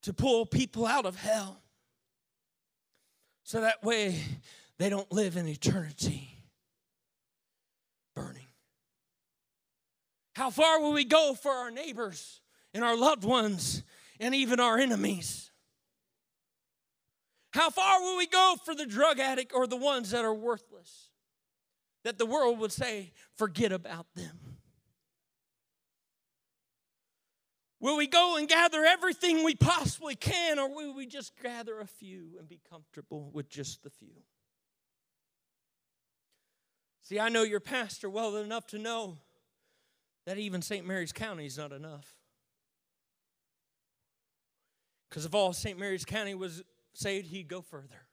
to pull people out of hell so that way they don't live in eternity burning? How far will we go for our neighbors and our loved ones and even our enemies? How far will we go for the drug addict or the ones that are worthless? That the world would say, forget about them. Will we go and gather everything we possibly can, or will we just gather a few and be comfortable with just the few? See, I know your pastor well enough to know that even St. Mary's County is not enough. Because if all St. Mary's County was saved, he'd go further.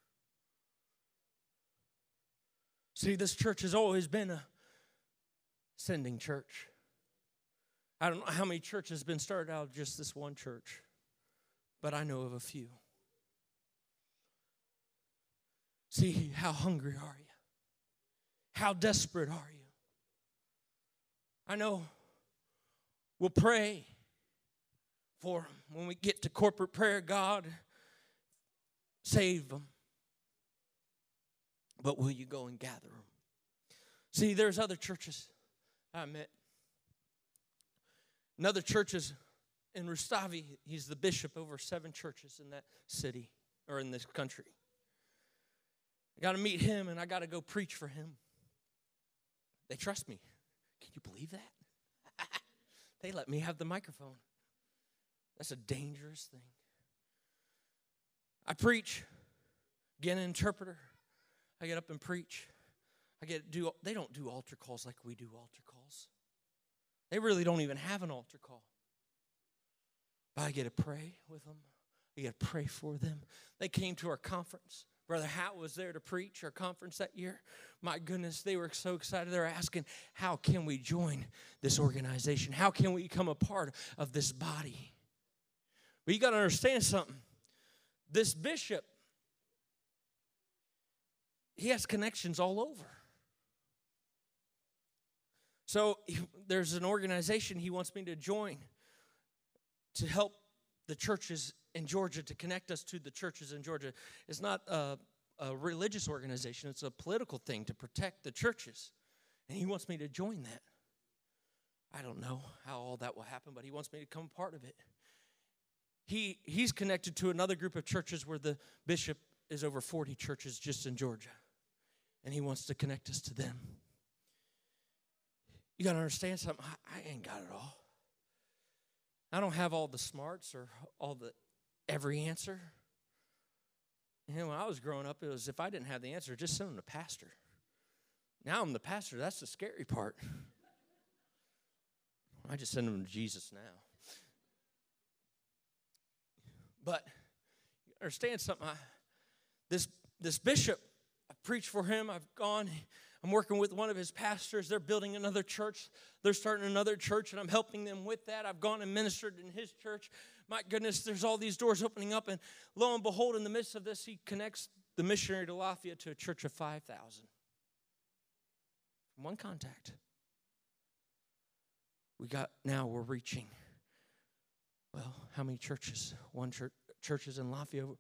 See, this church has always been a sending church. I don't know how many churches have been started out of just this one church, but I know of a few. See, how hungry are you? How desperate are you? I know we'll pray for them. When we get to corporate prayer, God, save them. But will you go and gather them? See, there's other churches I met Another church is in Rustavi. He's the bishop over seven churches in that city or in this country. I got to meet him and I got to go preach for him. They trust me. Can you believe that? [laughs] they let me have the microphone. That's a dangerous thing. I preach, get an interpreter. I get up and preach. I get do they don't do altar calls like we do altar calls. They really don't even have an altar call. But I get to pray with them. I get to pray for them. They came to our conference. Brother Hat was there to preach our conference that year. My goodness, they were so excited. They're asking, How can we join this organization? How can we become a part of this body? But you got to understand something. This bishop, he has connections all over. So there's an organization he wants me to join to help the churches in Georgia to connect us to the churches in Georgia. It's not a, a religious organization, it's a political thing to protect the churches. And he wants me to join that. I don't know how all that will happen, but he wants me to become part of it. He, he's connected to another group of churches where the bishop is over 40 churches just in Georgia. And he wants to connect us to them. You got to understand something. I, I ain't got it all. I don't have all the smarts or all the every answer. Know, when I was growing up, it was if I didn't have the answer, just send them to pastor. Now I'm the pastor. That's the scary part. I just send them to Jesus now. But understand something. I, this this bishop, I preached for him. I've gone. I'm working with one of his pastors. They're building another church. They're starting another church, and I'm helping them with that. I've gone and ministered in his church. My goodness, there's all these doors opening up, and lo and behold, in the midst of this, he connects the missionary to Latvia to a church of 5,000. One contact. We got now we're reaching. Well, how many churches? One church churches in Latvia,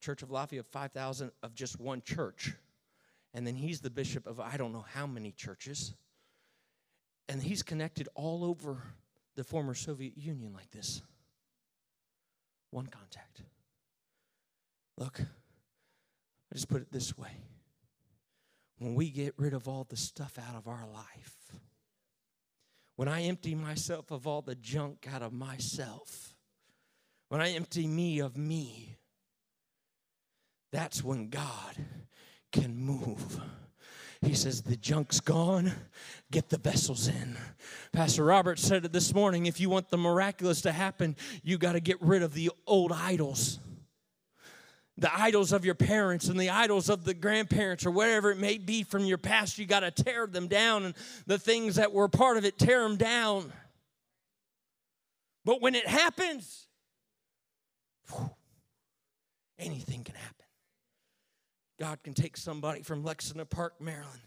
Church of Latvia, 5,000 of just one church. And then he's the bishop of I don't know how many churches. And he's connected all over the former Soviet Union like this. One contact. Look, I just put it this way. When we get rid of all the stuff out of our life, when I empty myself of all the junk out of myself, when I empty me of me, that's when God can move. He says, The junk's gone, get the vessels in. Pastor Robert said it this morning if you want the miraculous to happen, you got to get rid of the old idols. The idols of your parents and the idols of the grandparents or whatever it may be from your past, you got to tear them down. And the things that were part of it, tear them down. But when it happens, whew, anything can happen. God can take somebody from Lexington Park, Maryland,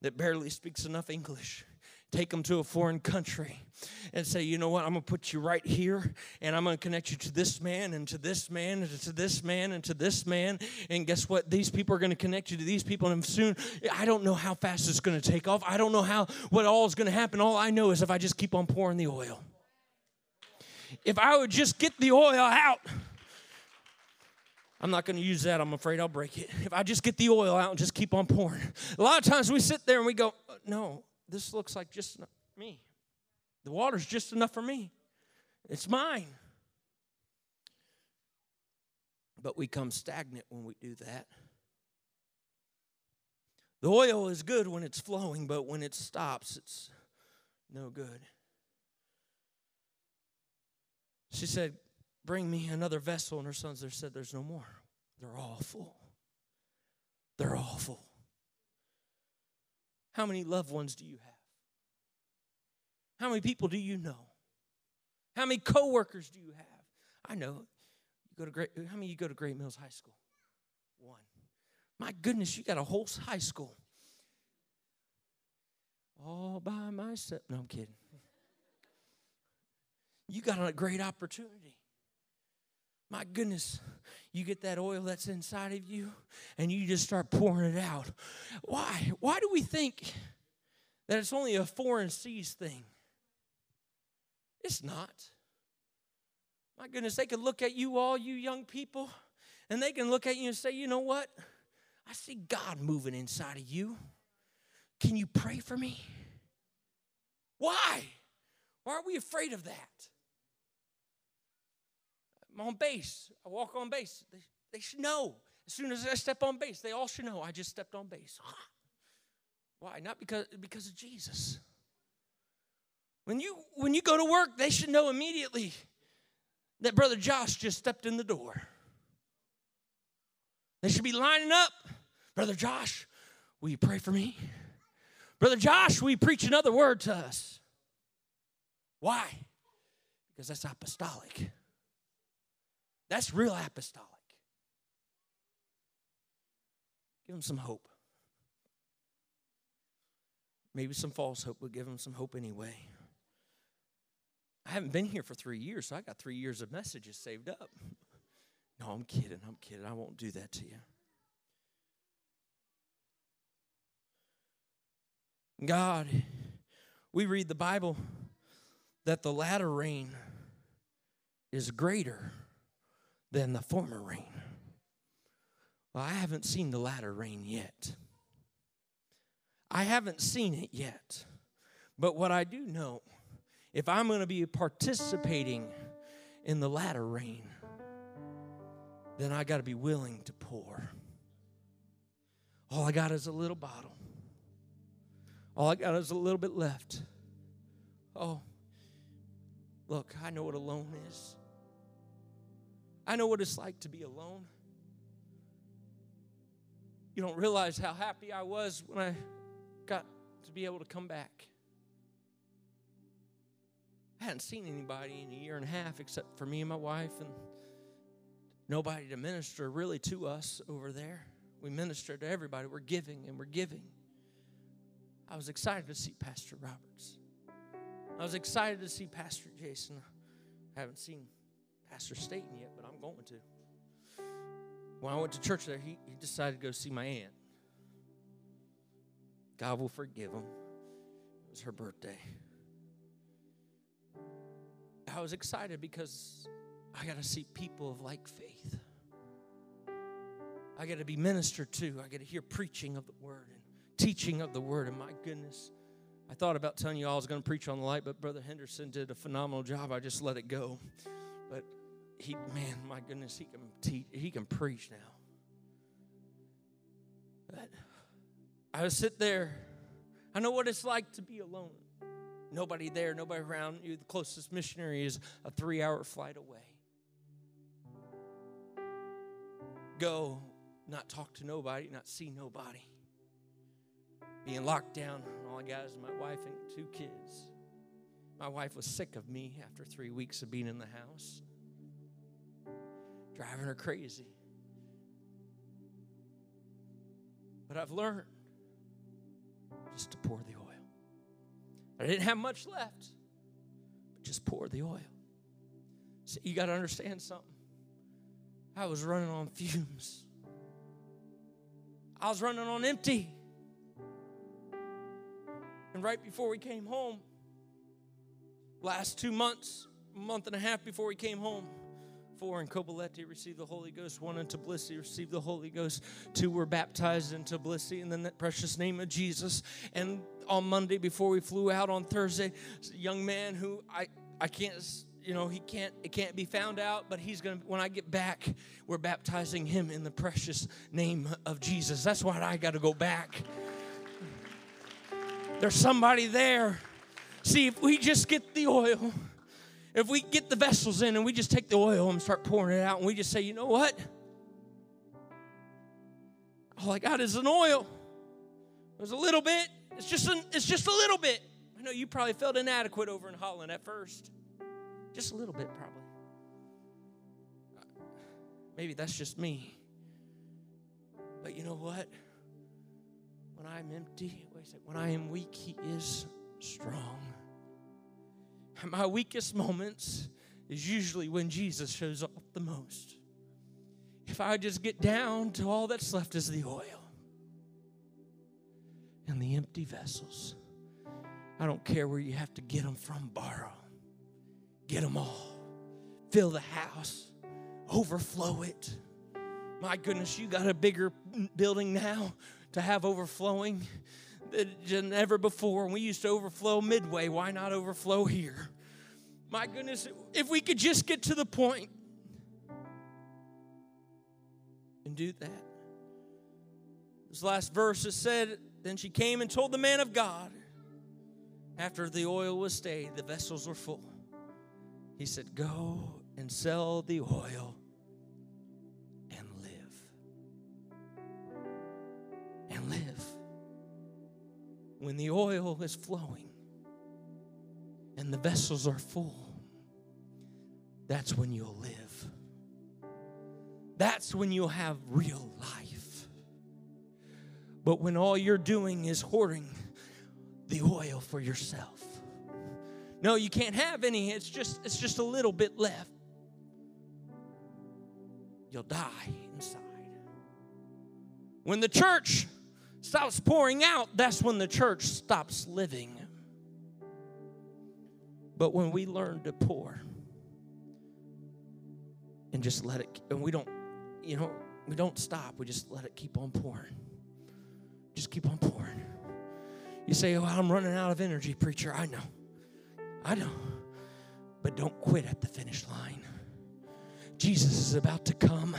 that barely speaks enough English, take them to a foreign country, and say, you know what, I'm to put you right here, and I'm to connect you to this man, and to this man, and to this man, and to this man. And guess what? These people are to connect you to these people, and soon, I don't know how fast it's to take off. I don't know how, what all is to happen. All I know is if I just keep on pouring the oil. If I would just get the oil out, I'm not going to use that. I'm afraid I'll break it. [laughs] If I just get the oil out and just keep on pouring. A lot of times we sit there and we go, uh, no, this looks like just me. The water's just enough for me. It's mine. But we come stagnant when we do that. The oil is good when it's flowing, but when it stops, it's no good. She said, Bring me another vessel. And her sons there said, There's no more. They're all full. They're all full. How many loved ones do you have? How many people do you know? How many coworkers do you have? I know. You go to Great how many you go to Great Mills High School? One. My goodness, you got a whole high school. All by myself. No, I'm kidding. You got a great opportunity. My goodness, you get that oil that's inside of you and you just start pouring it out. Why? Why do we think that it's only a foreign seas thing? It's not. My goodness, they can look at you, all you young people, and they can look at you and say, you know what? I see God moving inside of you. Can you pray for me? Why? Why are we afraid of that? I'm on base. I walk on base. They, they should know. As soon as I step on base, they all should know I just stepped on base. [gasps] Why? Not because, because of Jesus. When you when you go to work, they should know immediately that Brother Josh just stepped in the door. They should be lining up. Brother Josh, will you pray for me? Brother Josh, will you preach another word to us? Why? Because that's apostolic. That's real apostolic. Give them some hope. Maybe some false hope, but give them some hope anyway. I haven't been here for three years, so I got three years of messages saved up. [laughs] No, I'm kidding. I'm kidding. I won't do that to you. God, we read the Bible that the latter rain is greater than the former rain. Well, I haven't seen the latter rain yet. I haven't seen it yet. But what I do know, if I'm going to be participating in the latter rain, then I got to be willing to pour. All I got is a little bottle. All I got is a little bit left. Oh, look, I know what alone is. I know what it's like to be alone. You don't realize how happy I was when I got to be able to come back. I hadn't seen anybody in a year and a half except for me and my wife, and nobody to minister really to us over there. We minister to everybody. We're giving and we're giving. I was excited to see Pastor Roberts. I was excited to see Pastor Jason. I haven't seen Pastor Staten yet, going to. When I went to church there, he, he decided to go see my aunt. God will forgive him. It was her birthday. I was excited because I got to see people of like faith. I got to be ministered to. I got to hear preaching of the word and teaching of the word. And my goodness, I thought about telling you all I was going to preach on the light, but Brother Henderson did a phenomenal job. I just let it go. But he, man, my goodness, he can teach, he can preach now. But I would sit there. I know what it's like to be alone. Nobody there, nobody around you. The closest missionary is a three hour flight away. Go, not talk to nobody, not see nobody. Being locked down, all I got is my wife and two kids. My wife was sick of me after three weeks of being in the house, driving her crazy. But I've learned just to pour the oil. I didn't have much left, but just pour the oil. See, you got to understand something. I was running on fumes. I was running on empty. And right before we came home, last two months, month and a half before we came home, four in Kobuleti received the Holy Ghost, one in Tbilisi received the Holy Ghost, two were baptized in Tbilisi in the precious name of Jesus. And on Monday before we flew out on Thursday, a young man who I, I can't you know he can't it can't be found out but he's gonna when i get back we're baptizing him in the precious name of jesus. That's why i got to go back. There's somebody there. See if we just get the oil if we get the vessels in and we just take the oil and start pouring it out and we just say you know what all i got is an oil there's a little bit it's just an, it's just a little bit i know you probably felt inadequate over in holland at first just a little bit, probably. Maybe that's just me. But you know what? When I'm empty, when I am weak, He is strong. [laughs] My weakest moments is usually when Jesus shows up the most. If I just get down to all that's left is the oil and the empty vessels. I don't care where you have to get them from, borrow. Get them all. Fill the house. Overflow it. My goodness, you got a bigger building now to have overflowing than ever before. We used to overflow midway. Why not overflow here? My goodness, if we could just get to the point and do that. This last verse is said, Then she came and told the man of God, after the oil was stayed, the vessels were full. He said, Go and sell the oil When the oil is flowing and the vessels are full, that's when you'll live. That's when you'll have real life. But when all you're doing is hoarding the oil for yourself, no, you can't have any. It's just it's just a little bit left. You'll die inside. When the church stops pouring out, that's when the church stops living. But when we learn to pour and just let it, and we don't, you know, we don't stop, we just let it keep on pouring. Just keep on pouring. You say, Oh, I'm running out of energy, preacher. I know. I know. But don't quit at the finish line. Jesus is about to come.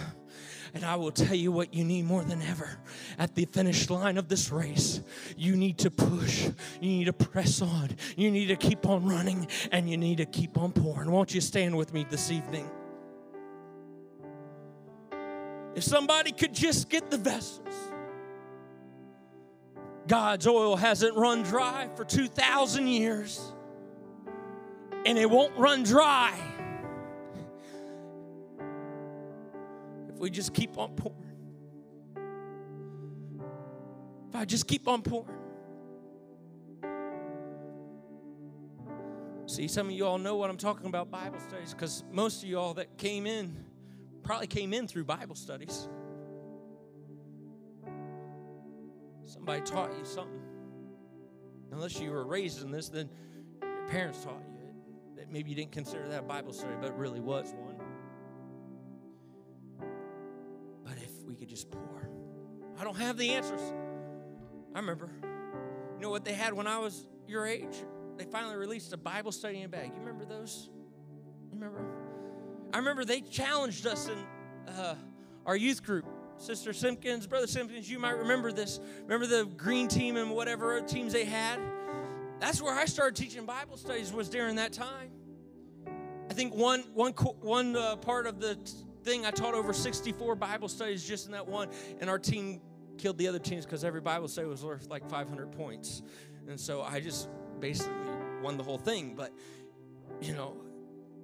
And I will tell you what you need more than ever at the finish line of this race. You need to push, you need to press on, you need to keep on running, and you need to keep on pouring. Won't you stand with me this evening? If somebody could just get the vessels. God's oil hasn't run dry for 2,000 years, and it won't run dry we just keep on pouring. If I just keep on pouring. See, some of you all know what I'm talking about Bible studies because most of you all that came in probably came in through Bible studies. Somebody taught you something. Unless you were raised in this, then your parents taught you it. That maybe you didn't consider that a Bible study, but it really was one. Could just pour. I don't have the answers. I remember. You know what they had when I was your age? They finally released a Bible study in a bag. You remember those? You remember? I remember they challenged us in uh, our youth group. Sister Simpkins, Brother Simpkins, you might remember this. Remember the green team and whatever teams they had? That's where I started teaching Bible studies was during that time. I think one, one, one uh, part of the thing, I taught over 64 Bible studies just in that one, and our team killed the other teams because every Bible study was worth like 500 points. And so I just basically won the whole thing. But, you know,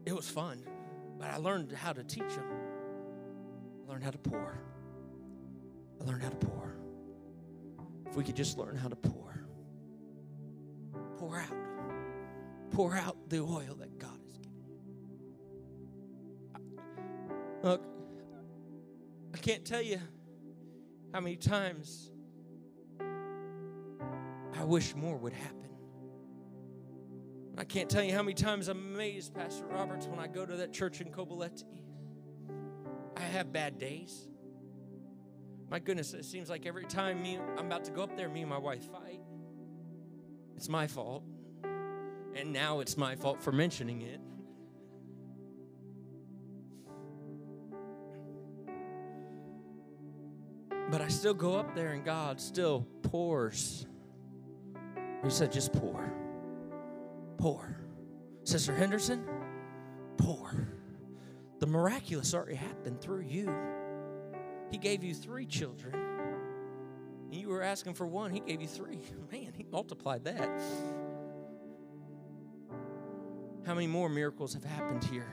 it was fun. But I learned how to teach them. I learned how to pour. I learned how to pour. If we could just learn how to pour, pour out, pour out the oil that God Look, I can't tell you how many times I wish more would happen. I can't tell you how many times I'm amazed, Pastor Roberts, when I go to that church in Kobuleti. I have bad days. My goodness, it seems like every time me, I'm about to go up there, me and my wife fight. It's my fault. And now it's my fault for mentioning it. But I still go up there and God still pours. He said, just pour. Pour. Sister Henderson, pour. The miraculous already happened through you. He gave you three children. You were asking for one, He gave you three. [laughs] Man, He multiplied that. How many more miracles have happened here?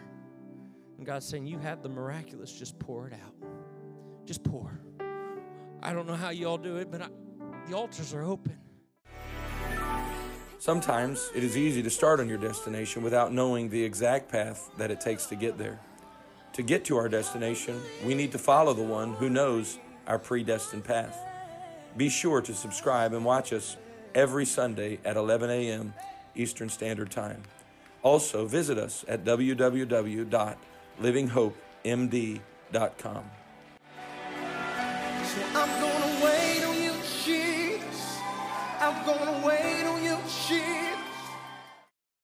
And God's saying, You have the miraculous, just pour it out. Just pour. I don't know how you all do it, but I, the altars are open. Sometimes it is easy to start on your destination without knowing the exact path that it takes to get there. To get to our destination, we need to follow the one who knows our predestined path. Be sure to subscribe and watch us every Sunday at 11 a.m. Eastern Standard Time. Also, visit us at www.livinghopemd.com. So I'm gonna wait on you, Jesus. I'm gonna wait.